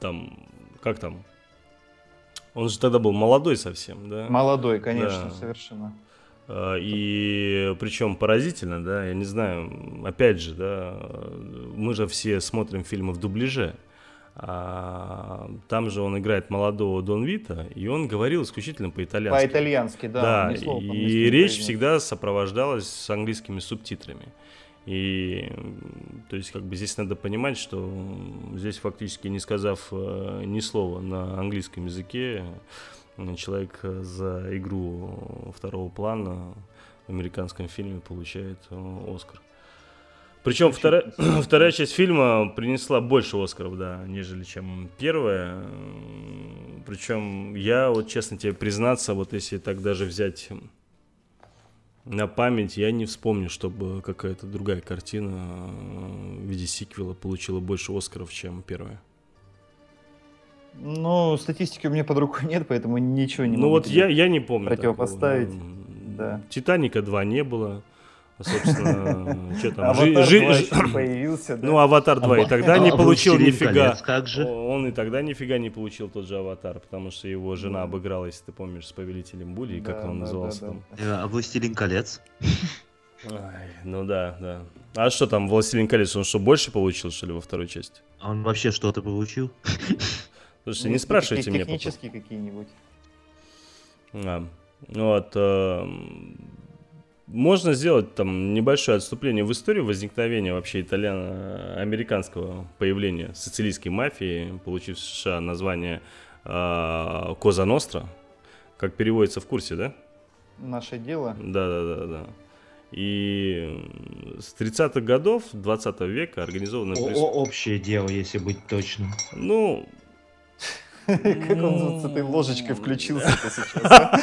там, как там? Он же тогда был молодой совсем, да? Молодой, конечно, да. совершенно. А, и причем поразительно, да, я не знаю, опять же, да, мы же все смотрим фильмы в дубляже. А, там же он играет молодого Дон Вита, и он говорил исключительно по-итальянски. По-итальянски, да. Да, слова, и речь всегда сопровождалась с английскими субтитрами. И то есть как бы здесь надо понимать, что здесь фактически не сказав э, ни слова на английском языке, человек за игру второго плана в американском фильме получает э, Оскар. Причем вторая, вторая часть фильма принесла больше Оскаров, да, нежели чем первая. Причем я, вот честно тебе признаться, вот если так даже взять на память, я не вспомню, чтобы какая-то другая картина в виде сиквела получила больше Оскаров, чем первая. Ну, статистики у меня под рукой нет, поэтому ничего не Ну вот я, я не помню. Противопоставить. Такого, да. Титаника 2 не было. Собственно, что там? Аватар жи- 2 жи- появился, да? Ну, Аватар 2 и тогда не получил нифига. Как же? Он и тогда нифига не получил тот же Аватар, потому что его жена обыграла, если ты помнишь, с Повелителем Були, как он назывался там. Э, а Властелин колец? Ай, ну да, да. А что там, Властелин колец, он что, больше получил, что ли, во второй части? Он вообще что-то получил? Слушайте, не спрашивайте меня. Технические какие-нибудь. А, вот. Эм, можно сделать там небольшое отступление в историю возникновения вообще итальяно-американского появления сицилийской мафии, получив в США название э, Коза Ностра, как переводится в курсе, да? Наше дело. Да, да, да, да. И с 30-х годов 20 века организовано... Прис... Общее дело, если быть точным. Ну, как он с этой ложечкой включился сейчас.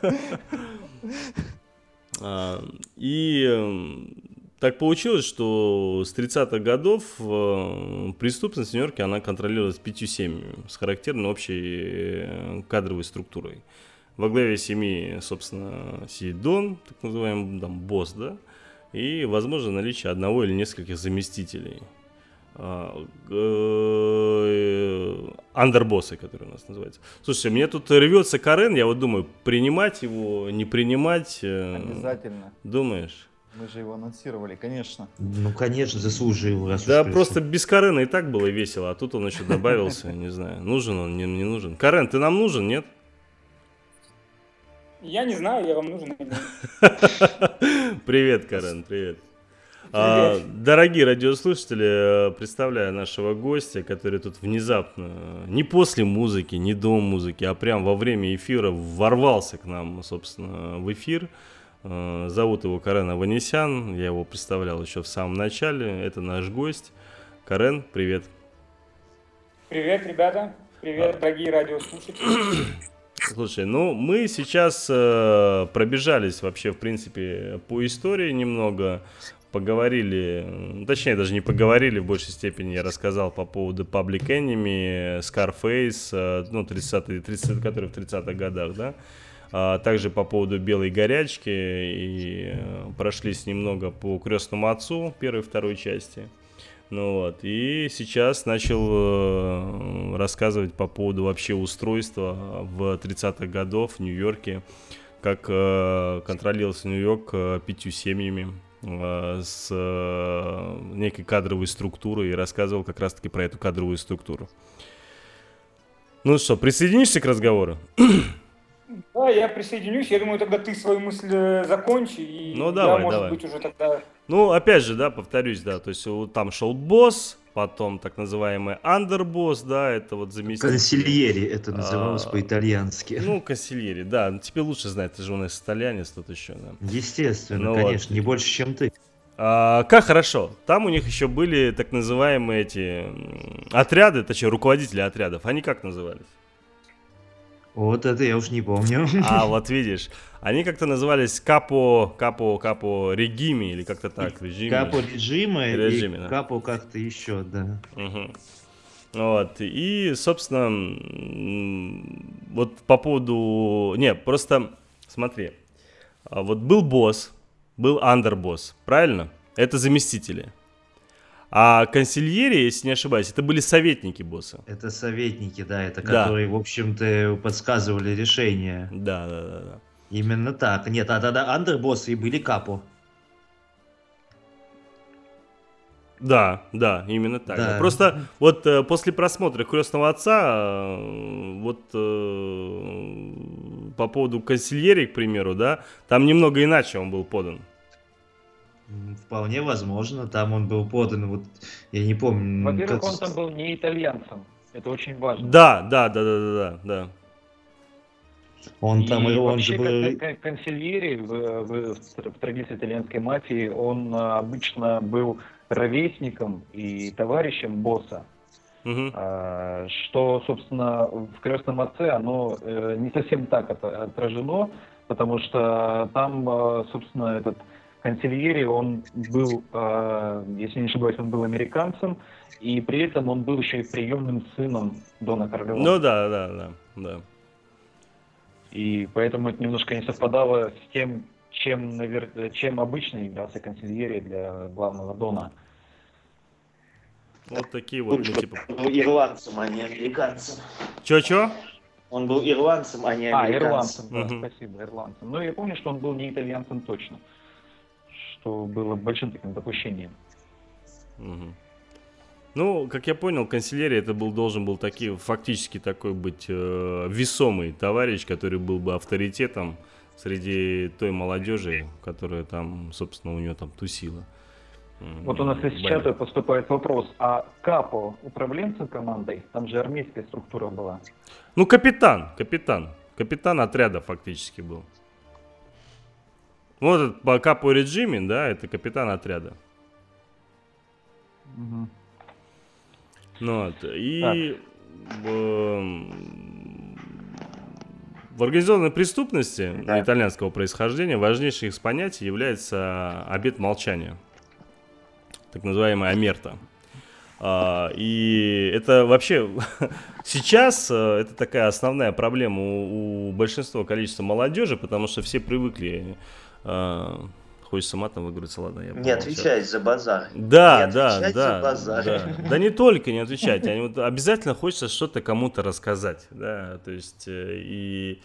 А, и так получилось, что с 30-х годов э, преступность в Нью-Йорке, она контролировалась пятью семьями с характерной общей э, кадровой структурой. Во главе семьи, собственно, сидит Дон, так называемый там, босс, да, и, возможно, наличие одного или нескольких заместителей. А, э, андербоссы, которые у нас называются. Слушайте, мне тут рвется Карен, я вот думаю, принимать его, не принимать. Э, Обязательно. Думаешь? Мы же его анонсировали, конечно. Ну, конечно, заслужил. Раз да, просто без Карена и так было весело, а тут он еще добавился, не знаю, нужен он, не, не нужен. Карен, ты нам нужен, нет? Я не знаю, я вам нужен. Привет, Карен, привет. А, дорогие радиослушатели, представляю нашего гостя, который тут внезапно, не после музыки, не до музыки, а прям во время эфира ворвался к нам, собственно, в эфир. А, зовут его Карен Аванесян, я его представлял еще в самом начале, это наш гость. Карен, привет. Привет, ребята, привет, а... дорогие радиослушатели. Слушай, ну мы сейчас э, пробежались вообще, в принципе, по истории немного поговорили, точнее даже не поговорили, в большей степени я рассказал по поводу Public Enemy, Scarface, э, ну 30 30 который в 30-х годах, да, а также по поводу Белой горячки и э, прошлись немного по Крестному отцу первой и второй части. Ну вот, и сейчас начал э, рассказывать по поводу вообще устройства в 30-х годов в Нью-Йорке, как контролировался Нью-Йорк пятью семьями, с э, некой кадровой структурой и рассказывал как раз-таки про эту кадровую структуру. Ну что, присоединишься к разговору? Да, я присоединюсь. Я думаю, тогда ты свою мысль э, закончи. И ну, давай, я, может давай. быть, уже тогда... Ну, опять же, да, повторюсь, да, то есть там шел босс, потом так называемый андербосс, да, это вот заместитель. Консильери это называлось а, по-итальянски. Ну, консильери, да, тебе лучше знать, ты же у нас итальянец тут еще, да. Естественно, ну, конечно, вот. не больше, чем ты. А, как хорошо, там у них еще были так называемые эти отряды, точнее, руководители отрядов, они как назывались? Вот это я уж не помню. А, вот видишь. Они как-то назывались Капо, Капо, Капо Регими или как-то так. Режиме. Капо Режима Режиме, и да. Капо как-то еще, да. Угу. Вот, и, собственно, вот по поводу... Не, просто смотри. А вот был босс, был андербосс, правильно? Это заместители. А консильери, если не ошибаюсь, это были советники босса. Это советники, да, это да. которые, в общем-то, подсказывали решения. Да, да, да, да. Именно так. Нет, а тогда андербоссы и были капо. Да, да, именно так. Да. Просто вот э, после просмотра крестного отца, э, вот э, по поводу консильери, к примеру, да, там немного иначе он был подан. Вполне возможно, там он был подан, вот я не помню. Во-первых, как... он там был не итальянцем, это очень важно. Да, да, да, да, да, да. Он и там, он же был... консильери в, в, в традиции итальянской мафии, он а, обычно был ровесником и товарищем босса. Угу. А, что, собственно, в крестном отце оно э, не совсем так отражено, потому что там, э, собственно, этот Консильери, он был, э, если не ошибаюсь, он был американцем, и при этом он был еще и приемным сыном Дона Корлеона. Ну да, да, да, да. И поэтому это немножко не совпадало с тем, чем, навер... чем обычно являлся консильери для главного Дона. Вот такие вот, ну, типа... Он был ирландцем, а не американцем. Чё-чё? Он был ирландцем, а не американцем. А, ирландцем, да, угу. спасибо, ирландцем. Но я помню, что он был не итальянцем точно что было большим таким допущением. Угу. Ну, как я понял, канцелярия это был должен был таки, фактически такой быть э, весомый товарищ, который был бы авторитетом среди той молодежи, которая там, собственно, у него там тусила. Вот у нас из чата поступает вопрос, а Капо управленцем командой? Там же армейская структура была. Ну, капитан, капитан. Капитан отряда фактически был. Вот этот по капу режиме, да, это капитан отряда. Угу. Ну вот, и в, в организованной преступности да. итальянского происхождения важнейшим из понятий является обет молчания, так называемая амерта. А, и это вообще сейчас э, это такая основная проблема у, у большинства количества молодежи, потому что все привыкли хочется матом выговориться, ладно. Я не отвечать за базар. Да, не да, да, за базар. да. Да не только не отвечать, а вот обязательно хочется что-то кому-то рассказать, да, то есть э, и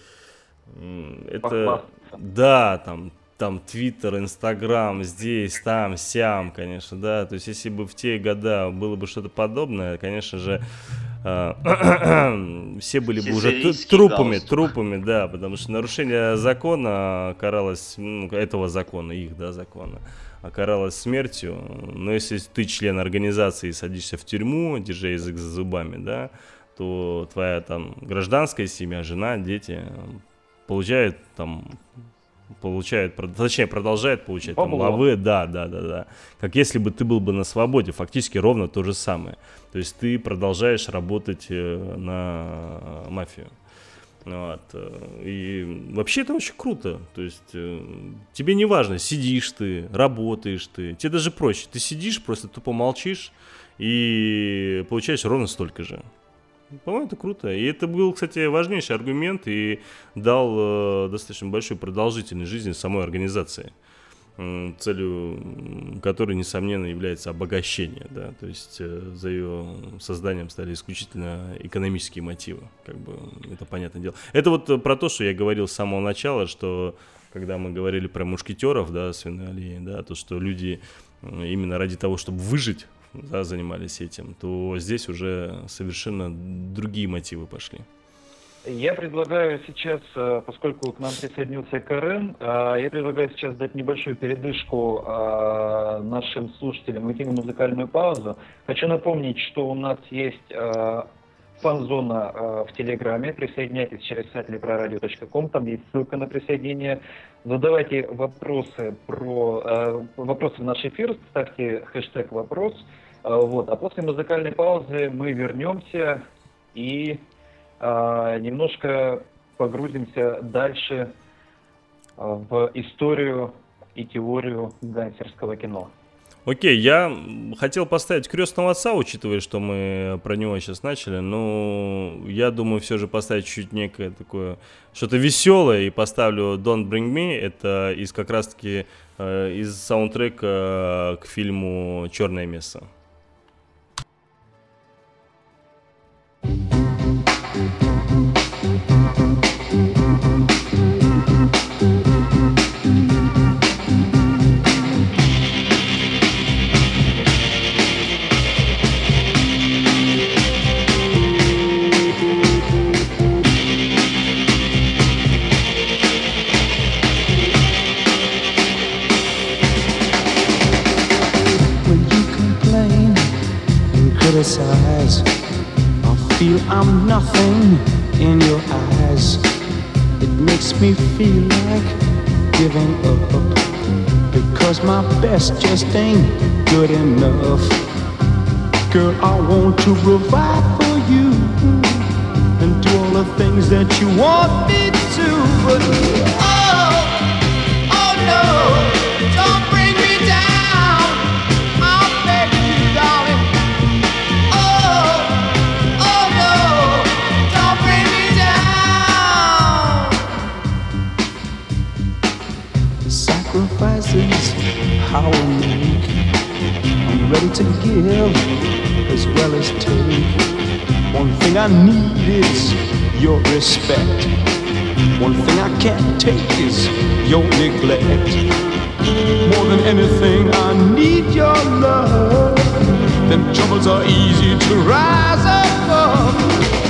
это, да, там, там Твиттер, Инстаграм, здесь, там, сям, конечно, да. То есть, если бы в те года было бы что-то подобное, конечно же, э, все были бы уже трупами, трупами, да, потому что нарушение закона каралось, ну, этого закона, их, да, закона, каралось смертью. Но если ты член организации и садишься в тюрьму, держа язык за зубами, да, то твоя там гражданская семья, жена, дети получает там получает, точнее, продолжает получать там, лавы, да, да, да, да. Как если бы ты был бы на свободе, фактически ровно то же самое. То есть ты продолжаешь работать э, на мафию. Вот. Э, и вообще это очень круто. То есть э, тебе не важно, сидишь ты, работаешь ты. Тебе даже проще. Ты сидишь, просто тупо молчишь и получаешь ровно столько же. По-моему, это круто. И это был, кстати, важнейший аргумент и дал э, достаточно большую продолжительность жизни самой организации, целью которой, несомненно, является обогащение. Да? То есть э, за ее созданием стали исключительно экономические мотивы. Как бы это понятное дело. Это вот про то, что я говорил с самого начала, что когда мы говорили про мушкетеров, да, свиной аллеи, да, то, что люди именно ради того, чтобы выжить да, занимались этим, то здесь уже совершенно другие мотивы пошли. Я предлагаю сейчас, э, поскольку к нам присоединился Карен, э, я предлагаю сейчас дать небольшую передышку э, нашим слушателям, уйти на музыкальную паузу. Хочу напомнить, что у нас есть фан-зона в Телеграме. Присоединяйтесь через сайт leproradio.com, там есть ссылка на присоединение. Задавайте вопросы про вопросы в наш эфир, ставьте хэштег «вопрос». А, вот. А после музыкальной паузы мы вернемся и а, немножко погрузимся дальше а, в историю и теорию гангстерского кино. Окей, я хотел поставить крестного отца, учитывая, что мы про него сейчас начали, но я думаю все же поставить чуть некое такое, что-то веселое, и поставлю Don't Bring Me, это из как раз-таки э, из саундтрека к фильму «Черное место». Feel I'm nothing in your eyes. It makes me feel like giving up. Because my best just ain't good enough. Girl, I want to provide for you and do all the things that you want me to. But how I make. I'm ready to give as well as take. One thing I need is your respect. One thing I can't take is your neglect. More than anything, I need your love. Them troubles are easy to rise above.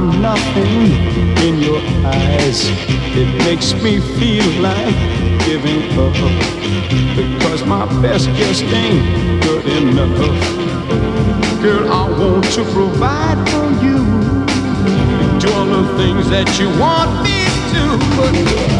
I'm nothing in your eyes. It makes me feel like giving up because my best just ain't good enough. Girl, I want to provide for you, do all the things that you want me to, but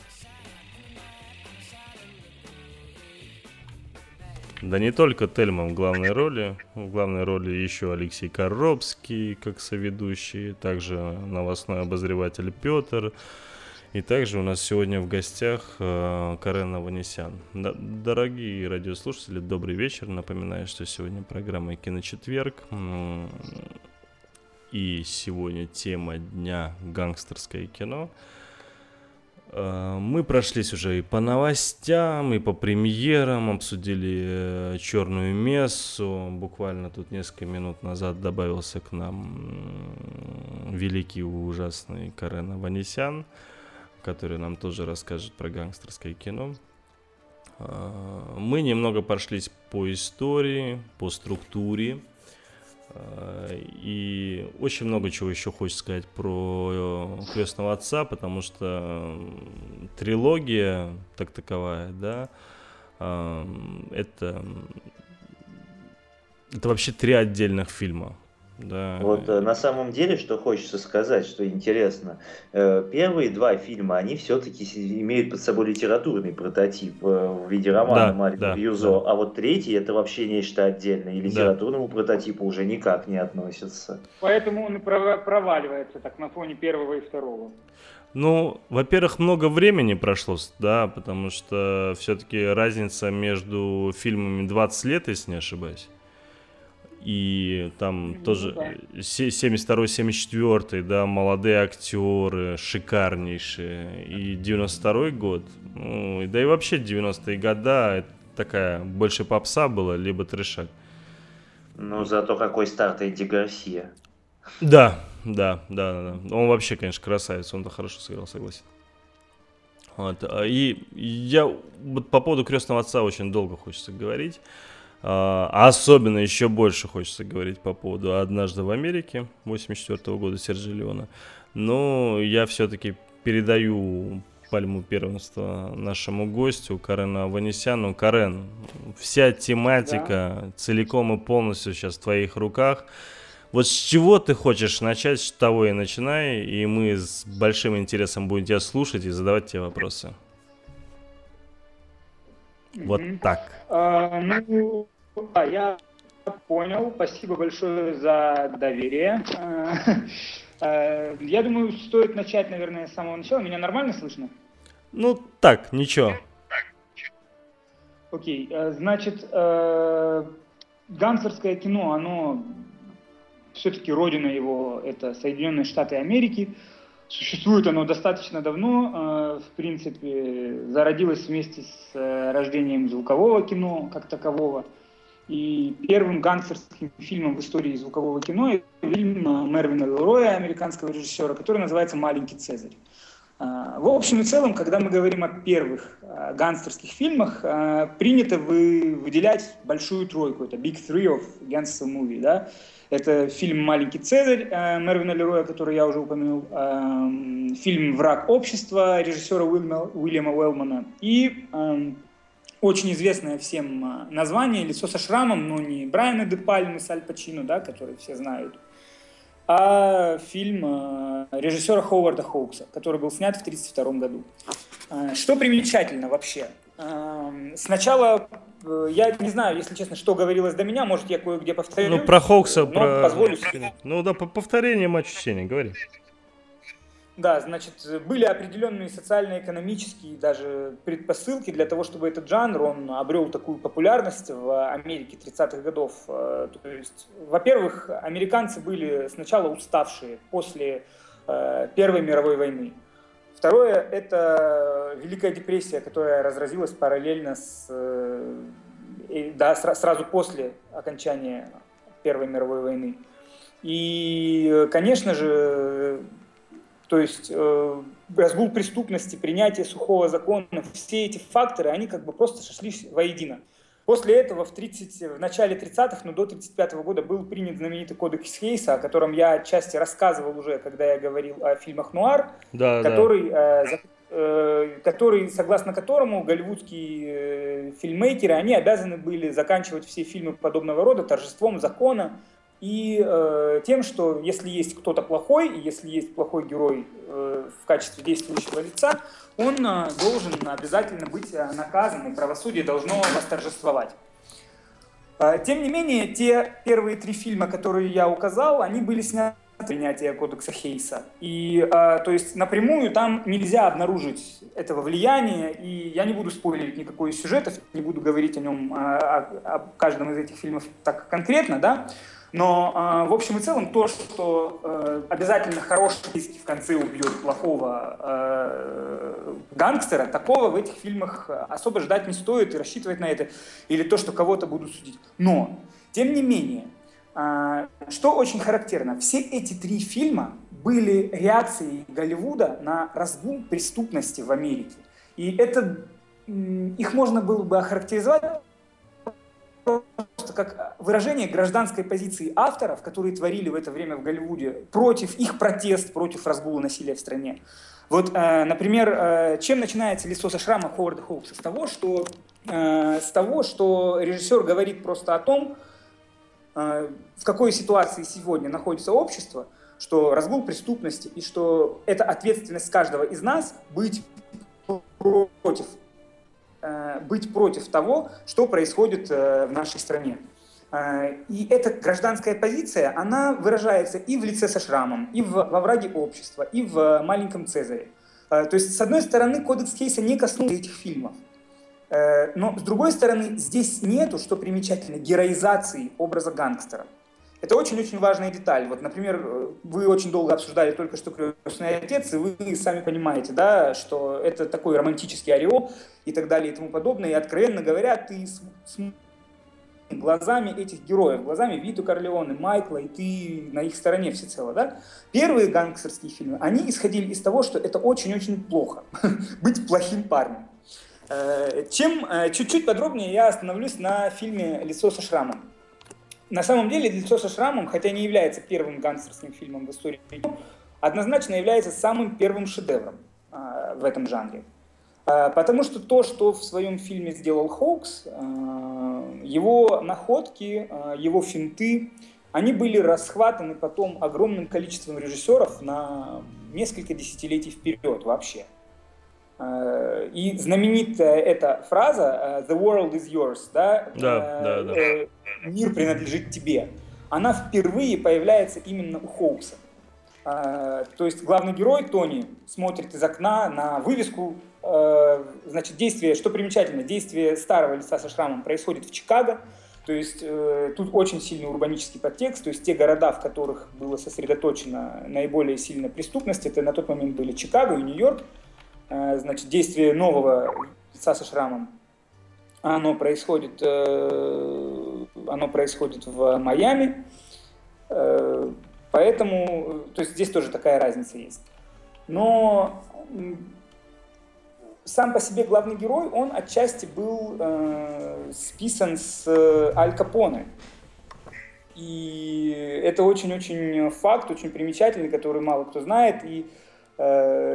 Да не только Тельман в главной роли. В главной роли еще Алексей Коробский, как соведущий, также новостной обозреватель Петр. И также у нас сегодня в гостях э, Карен Аванесян. Дорогие радиослушатели, добрый вечер. Напоминаю, что сегодня программа «Киночетверг». И сегодня тема дня «Гангстерское кино». Э, мы прошлись уже и по новостям, и по премьерам, обсудили э, черную мессу. Буквально тут несколько минут назад добавился к нам великий ужасный Карен Аванесян, который нам тоже расскажет про гангстерское кино. Э, мы немного прошлись по истории, по структуре и очень много чего еще хочется сказать про э, крестного отца, потому что трилогия, так таковая, да, это, это вообще три отдельных фильма. Да. Вот э, на самом деле, что хочется сказать, что интересно, э, первые два фильма, они все-таки имеют под собой литературный прототип э, в виде романа да, Марика да, Юзо, да. а вот третий это вообще нечто отдельное, и литературному да. прототипу уже никак не относится. Поэтому он и проваливается так на фоне первого и второго. Ну, во-первых, много времени прошло, да, потому что все-таки разница между фильмами 20 лет, если не ошибаюсь. И там ну, тоже да. 72-74, да, молодые актеры, шикарнейшие. И 92 год, ну, да и вообще 90-е года такая больше попса была, либо трешак. Ну, зато какой старт Эдди Гарсия. Да, да, да, да. Он вообще, конечно, красавец, он-то хорошо сыграл, согласен. Вот. А, и я вот по поводу крестного отца очень долго хочется говорить. А, особенно еще больше хочется говорить по поводу «Однажды в Америке» 84 года Серджи Леона. Но я все-таки передаю пальму первенства нашему гостю Карену Аванесяну. Карен, вся тематика да. целиком и полностью сейчас в твоих руках. Вот с чего ты хочешь начать, с того и начинай, и мы с большим интересом будем тебя слушать и задавать тебе вопросы. Вот так. А, ну, да, я понял. Спасибо большое за доверие. А, а, я думаю, стоит начать, наверное, с самого начала. Меня нормально слышно? Ну, так, ничего. Окей, а, значит, гангстерское кино, оно все-таки родина его, это Соединенные Штаты Америки. Существует оно достаточно давно, э, в принципе, зародилось вместе с э, рождением звукового кино как такового. И первым гангстерским фильмом в истории звукового кино фильм Мервина Лероя, американского режиссера, который называется «Маленький Цезарь». Э, в общем и целом, когда мы говорим о первых гангстерских фильмах, принято выделять большую тройку. Это Big Three of Gangster Movie. Да? Это фильм «Маленький Цезарь» Мервина Лероя, который я уже упомянул, фильм «Враг общества» режиссера Уильяма, Уэллмана и очень известное всем а, название «Лицо со шрамом», но не Брайана де Пальмы с Аль Пачино, да, который все знают, а фильм а, режиссера Ховарда Хоукса, который был снят в 1932 году. А, что примечательно вообще? Сначала э, я не знаю, если честно, что говорилось до меня, может, я кое-где повторю. Ну, про Хоукса, про... позволю себе. Ну да, по повторение матч чтения, говори. Да, значит, были определенные социально-экономические даже предпосылки для того, чтобы этот жанр, он обрел такую популярность в Америке 30-х годов. Э, то есть, во-первых, американцы были сначала уставшие после э, Первой мировой войны. Второе – это Великая депрессия, которая разразилась параллельно с, э, да, сразу после окончания Первой мировой войны. И, конечно же, то есть э, разгул преступности, принятие сухого закона, все эти факторы, они как бы просто сошлись воедино. После этого в, 30, в начале 30-х, но до 35 -го года был принят знаменитый кодекс Хейса, о котором я отчасти рассказывал уже, когда я говорил о фильмах «Нуар», да, который, да. Э, э, который, согласно которому голливудские э, фильммейкеры, они обязаны были заканчивать все фильмы подобного рода торжеством закона, и э, тем, что если есть кто-то плохой, если есть плохой герой э, в качестве действующего лица, он э, должен обязательно быть э, наказан, и правосудие должно восторжествовать. Э, тем не менее, те первые три фильма, которые я указал, они были сняты принятия кодекса Хейса. И, э, то есть, напрямую там нельзя обнаружить этого влияния, и я не буду спойлерить никакой из сюжетов, не буду говорить о нем, о, о, о каждом из этих фильмов так конкретно, да, но э, в общем и целом то, что э, обязательно хороший в конце убьет плохого э, гангстера, такого в этих фильмах особо ждать не стоит и рассчитывать на это. Или то, что кого-то будут судить. Но, тем не менее, что очень характерно, все эти три фильма были реакцией Голливуда на разгул преступности в Америке. И это их можно было бы охарактеризовать просто как выражение гражданской позиции авторов, которые творили в это время в Голливуде, против их протест против разгула насилия в стране. Вот, э, например, э, чем начинается «Лицо со шрама» Ховарда Хоукса? С того, что, э, с того, что режиссер говорит просто о том, э, в какой ситуации сегодня находится общество, что разгул преступности и что это ответственность каждого из нас быть против Э, быть против того, что происходит э, в нашей стране. Э, и эта гражданская позиция, она выражается и в лице со шрамом, и в, во враге общества, и в «Маленьком Цезаре». То есть, с одной стороны, кодекс Кейса не коснулся этих фильмов. Но, с другой стороны, здесь нету, что примечательно, героизации образа гангстера. Это очень-очень важная деталь. Вот, например, вы очень долго обсуждали только что «Крестный отец», и вы сами понимаете, да, что это такой романтический ореол и так далее и тому подобное. И, откровенно говоря, ты с, с глазами этих героев, глазами Виту Корлеоне, Майкла, и ты на их стороне всецело, да? Первые гангстерские фильмы, они исходили из того, что это очень-очень плохо, быть плохим парнем. Э, чем э, чуть-чуть подробнее я остановлюсь на фильме «Лицо со шрамом». На самом деле «Лицо со шрамом», хотя не является первым гангстерским фильмом в истории, однозначно является самым первым шедевром а, в этом жанре. Потому что то, что в своем фильме сделал Хоукс, его находки, его финты, они были расхватаны потом огромным количеством режиссеров на несколько десятилетий вперед вообще. Э, и знаменитая эта фраза э, «The world is yours», да, да, да, да. «Мир принадлежит тебе», она впервые появляется именно у Хоукса. То есть главный герой Тони смотрит из окна на вывеску, значит, действие, что примечательно, действие старого лица со шрамом происходит в Чикаго, то есть э, тут очень сильный урбанический подтекст, то есть те города, в которых было сосредоточено наиболее сильная преступность, это на тот момент были Чикаго и Нью-Йорк, Э, значит, действие нового лица со шрамом, оно происходит, э, оно происходит в Майами, э, поэтому, то есть здесь тоже такая разница есть. Но сам по себе главный герой, он отчасти был э, списан с Аль Капоне. И это очень-очень факт, очень примечательный, который мало кто знает. И э,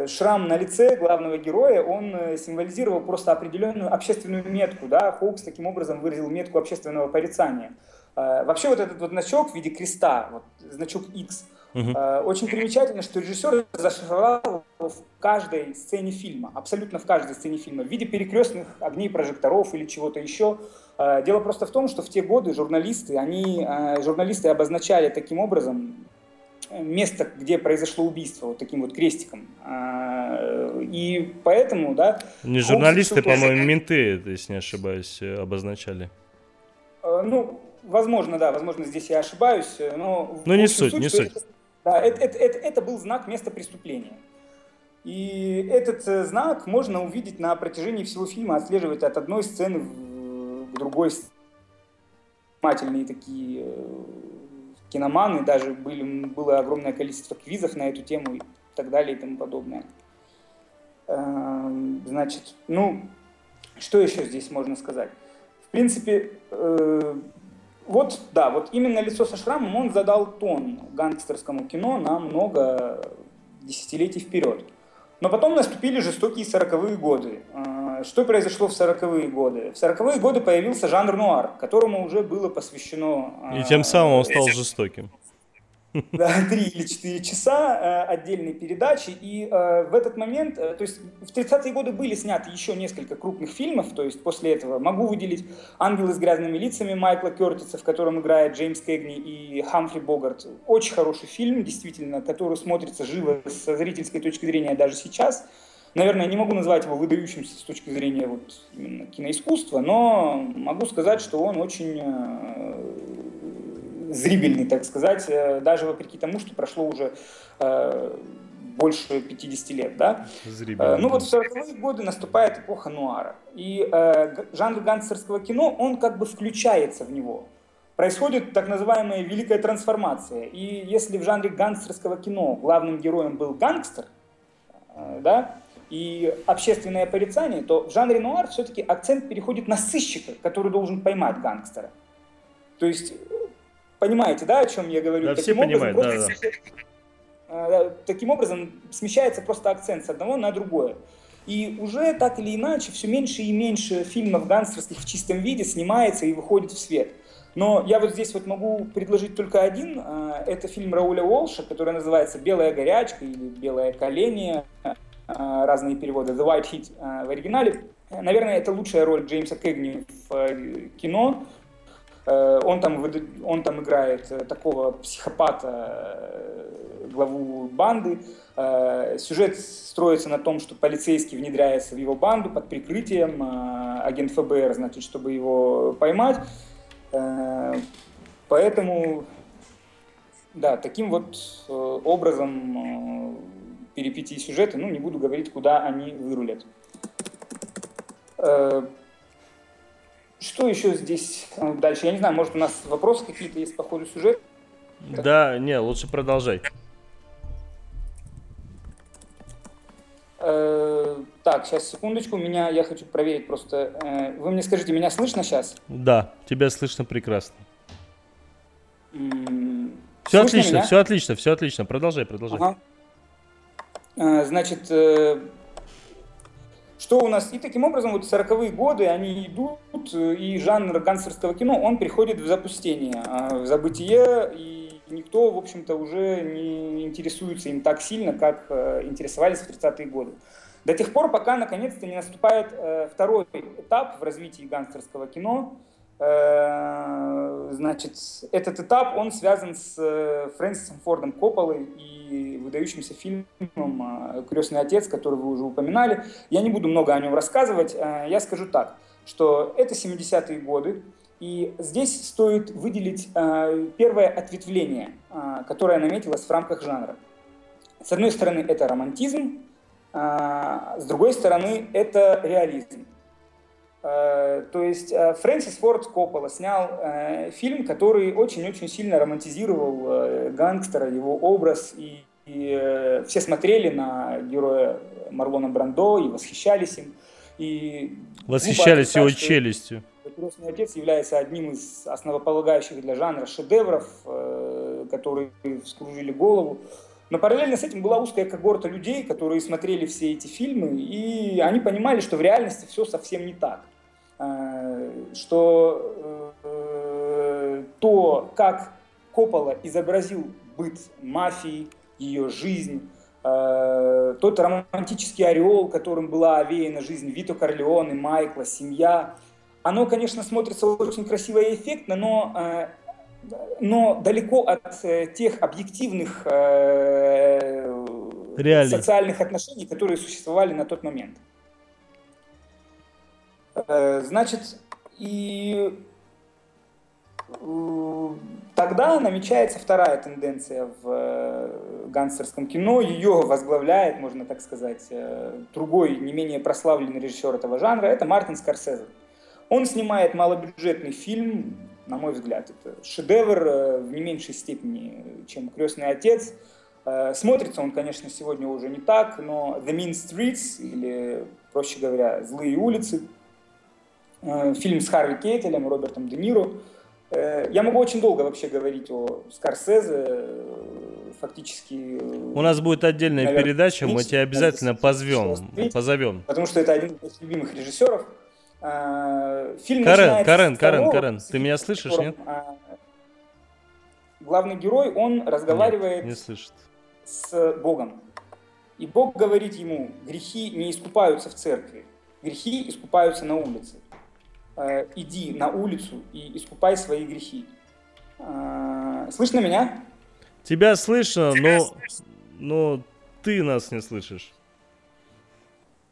шрам на лице главного героя, он э, символизировал просто определенную общественную метку, да, Хоукс таким образом выразил метку общественного порицания. Э, вообще вот этот вот значок в виде креста, вот, значок X, угу. очень примечательно, что режиссер зашифровал в каждой сцене фильма, абсолютно в каждой сцене фильма, в виде перекрестных огней прожекторов или чего-то еще. Дело просто в том, что в те годы журналисты, они, журналисты обозначали таким образом место, где произошло убийство, вот таким вот крестиком. И поэтому, да... Не журналисты, по-моему, менты, если не ошибаюсь, обозначали. Ну, Возможно, да, возможно, здесь я ошибаюсь, но... Ну, не суть, суть, не суть. Это, да, это, это, это, это был знак места преступления. И этот э, знак можно увидеть на протяжении всего фильма, отслеживать от одной сцены к другой. Внимательные такие э, киноманы, даже были, было огромное количество квизов на эту тему и так далее и тому подобное. Эм, значит, ну, что еще здесь можно сказать? В принципе, э, вот, да, вот именно лицо со шрамом он задал тон гангстерскому кино на много десятилетий вперед. Но потом наступили жестокие сороковые годы. А, что произошло в сороковые годы? В сороковые годы появился жанр нуар, которому уже было посвящено... И тем самым он стал жестоким. да, 3 или 4 часа э, отдельной передачи. И э, в этот момент, э, то есть в 30-е годы были сняты еще несколько крупных фильмов, то есть после этого могу выделить «Ангелы с грязными лицами» Майкла Кертиса, в котором играет Джеймс Кэгни и Хамфри Богарт. Очень хороший фильм, действительно, который смотрится живо со зрительской точки зрения даже сейчас. Наверное, не могу назвать его выдающимся с точки зрения вот именно киноискусства, но могу сказать, что он очень зрибельный, так сказать, э, даже вопреки тому, что прошло уже э, больше 50 лет, да? Зрибельный. Э, ну вот в 40-е годы наступает эпоха нуара, и э, жанр гангстерского кино, он как бы включается в него. Происходит так называемая великая трансформация, и если в жанре гангстерского кино главным героем был гангстер, э, да, и общественное порицание, то в жанре нуар все-таки акцент переходит на сыщика, который должен поймать гангстера. То есть Понимаете, да, о чем я говорю? Да, таким все образом, понимают, да, да. Таким образом, смещается просто акцент с одного на другое. И уже так или иначе все меньше и меньше фильмов гангстерских в чистом виде снимается и выходит в свет. Но я вот здесь вот могу предложить только один. А, это фильм Рауля Уолша, который называется «Белая горячка» или «Белое колени», а, разные переводы, «The White Heat» а, в оригинале. Наверное, это лучшая роль Джеймса Кэгни в э, кино. Э, он там, он там играет э, такого психопата, э, главу банды. Сюжет строится на том, что полицейский внедряется в его банду под прикрытием, агент ФБР, значит, чтобы его поймать. Поэтому, да, таким вот образом перипетии сюжета, ну, не буду говорить, куда они вырулят. Что еще здесь э, дальше? Я не знаю, может у нас вопросы какие-то есть по ходу сюжета? Да, не, лучше продолжай. Э, так, сейчас секундочку, меня я хочу проверить просто. Э, вы мне скажите, меня слышно сейчас? Да, тебя слышно прекрасно. все отлично, меня? все отлично, все отлично. Продолжай, продолжай. Ага. Значит, что у нас? И таким образом вот 40-е годы, они идут, и жанр гангстерского кино, он приходит в запустение, а, в забытие, и никто, в общем-то, уже не интересуется им так сильно, как э, интересовались в 30-е годы. До тех пор, пока наконец-то не наступает э, второй этап в развитии гангстерского кино, Э, значит, этот этап, он связан с э, Фрэнсисом Фордом Копполой и выдающимся фильмом э, «Крестный отец», который вы уже упоминали. Я не буду много о нем рассказывать. Я скажу так, что это 70-е годы, и здесь стоит выделить первое ответвление, которое наметилось в рамках жанра. С одной стороны, это романтизм, с другой стороны, это реализм. Э, то есть э, Фрэнсис Форд Коппола снял э, фильм, который очень-очень сильно романтизировал гангстера, его образ, и, и все смотрели на героя Марлона Брандо и восхищались им. И восхищались его сказать, челюстью. «Крестный отец» является одним из основополагающих для жанра шедевров, которые вскружили голову. Но параллельно с этим была узкая когорта людей, которые смотрели все эти фильмы, и они понимали, что в реальности все совсем не так. Э, что э, то, как Коппола изобразил быт мафии, ее жизнь, э, тот романтический ореол, которым была овеяна жизнь Вито Корлеоне, Майкла, семья, оно, конечно, смотрится очень красиво и эффектно, но но далеко от тех объективных э, социальных отношений, которые существовали на тот момент. Э, значит, и э, тогда намечается вторая тенденция в э, гангстерском кино. Ее возглавляет, можно так сказать, другой, не менее прославленный режиссер этого жанра. Это Мартин Скорсезе. Он снимает малобюджетный фильм на мой взгляд. Это шедевр в не меньшей степени, чем «Крестный отец». Смотрится он, конечно, сегодня уже не так, но «The Mean Streets», или, проще говоря, «Злые улицы», фильм с Харви Кейтелем, Робертом Де Ниро. Я могу очень долго вообще говорить о Скорсезе, фактически... У нас будет отдельная наверное, передача, мы тебя обязательно позовем, позовем. Потому что это один из моих любимых режиссеров. Э, фильм Карен, Карен, Карен, Карен, ты меня слышишь, нет? Главный герой, он разговаривает нет, не слышит. с Богом. И Бог говорит ему, грехи не искупаются в церкви, грехи искупаются на улице. Э, иди на улицу и искупай свои грехи. Э, слышно меня? Тебя слышно, Тебя но, слышно. но ты нас не слышишь.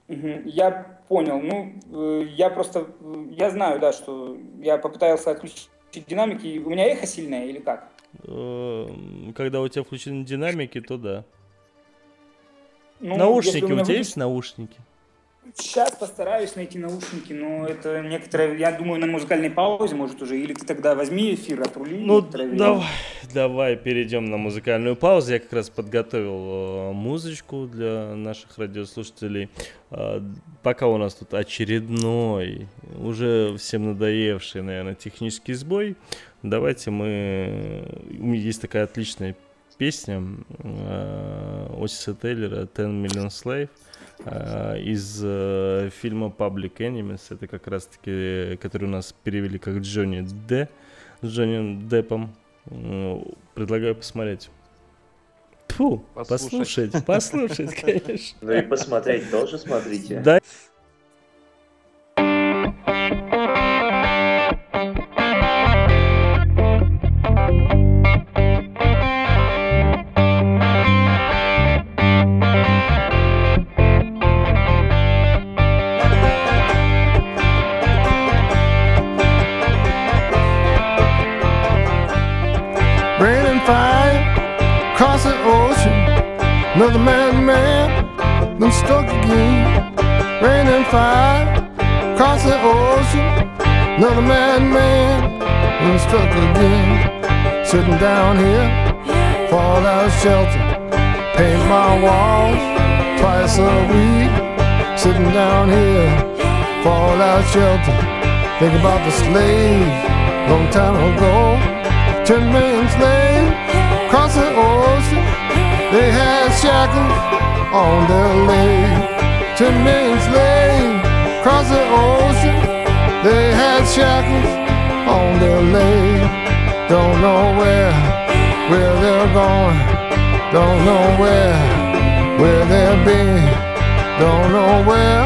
Я понял. Ну, э, я просто, я знаю, да, что я попытался отключить динамики. У меня эхо сильное или как? Эм, когда у тебя включены динамики, то да. Ну, наушники, у, у тебя будет... есть наушники? Сейчас постараюсь найти наушники, но это некоторые, я думаю, на музыкальной паузе, может, уже. Или ты тогда возьми эфир, отрули. Ну, давай, давай перейдем на музыкальную паузу. Я как раз подготовил э, музычку для наших радиослушателей. Э, пока у нас тут очередной, уже всем надоевший, наверное, технический сбой, давайте мы... Есть такая отличная песня э, Отиса Тейлера «10 Million Slave». Э, из э, фильма Public Enemies. Это как раз-таки, который у нас перевели как Джонни Д. С Джонни Деппом. Предлагаю посмотреть. Фу, послушать, послушать, послушать, конечно. Ну и посмотреть тоже смотрите. Да. Struck again. Sitting down here, fallout shelter. Paint my walls twice a week. Sitting down here, fallout shelter. Think about the slaves, long time ago. Ten million slaves across the ocean. They had shackles on their legs. Ten million slaves across the ocean. They had shackles on their legs. Don't know where, where they're going. Don't know where, where they've been. Don't know where,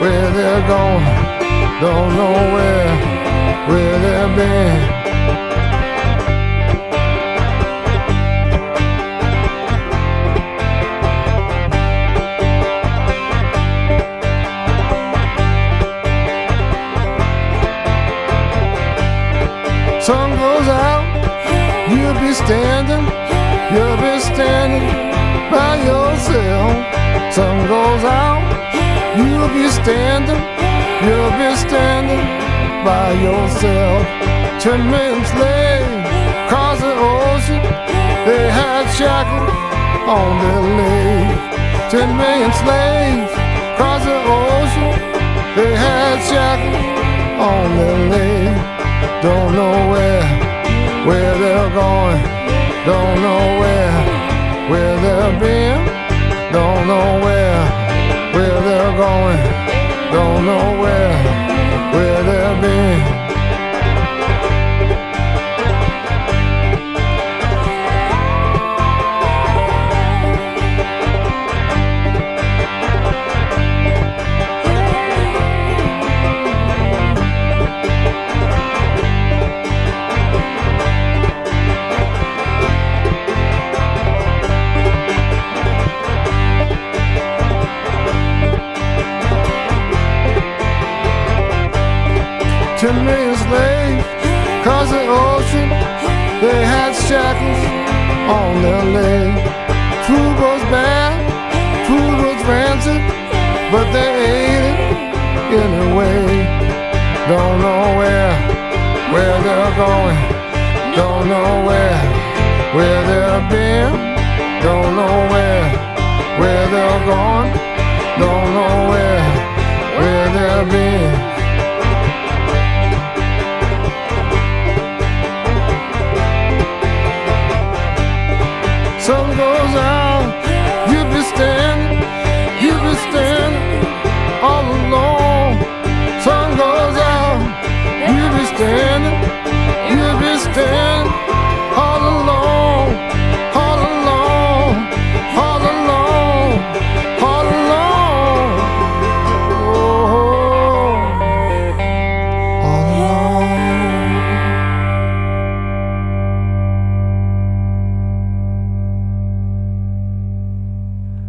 where they're going. Don't know where, where they've been. By yourself. Sun goes out, you'll be standing, you'll be standing by yourself. Slaves across the ocean, they had shackles on their legs. Ten million slaves across the ocean, they had shackles on their legs. Don't know where, where they're going don't know where. Don't know where, where they're going. Don't know where, on their leg. Food goes bad, food goes rancid, but they ate it anyway. Don't know where, where they're going. Don't know where, where they've been. Don't know where, where they're going. Don't know where, where they've been.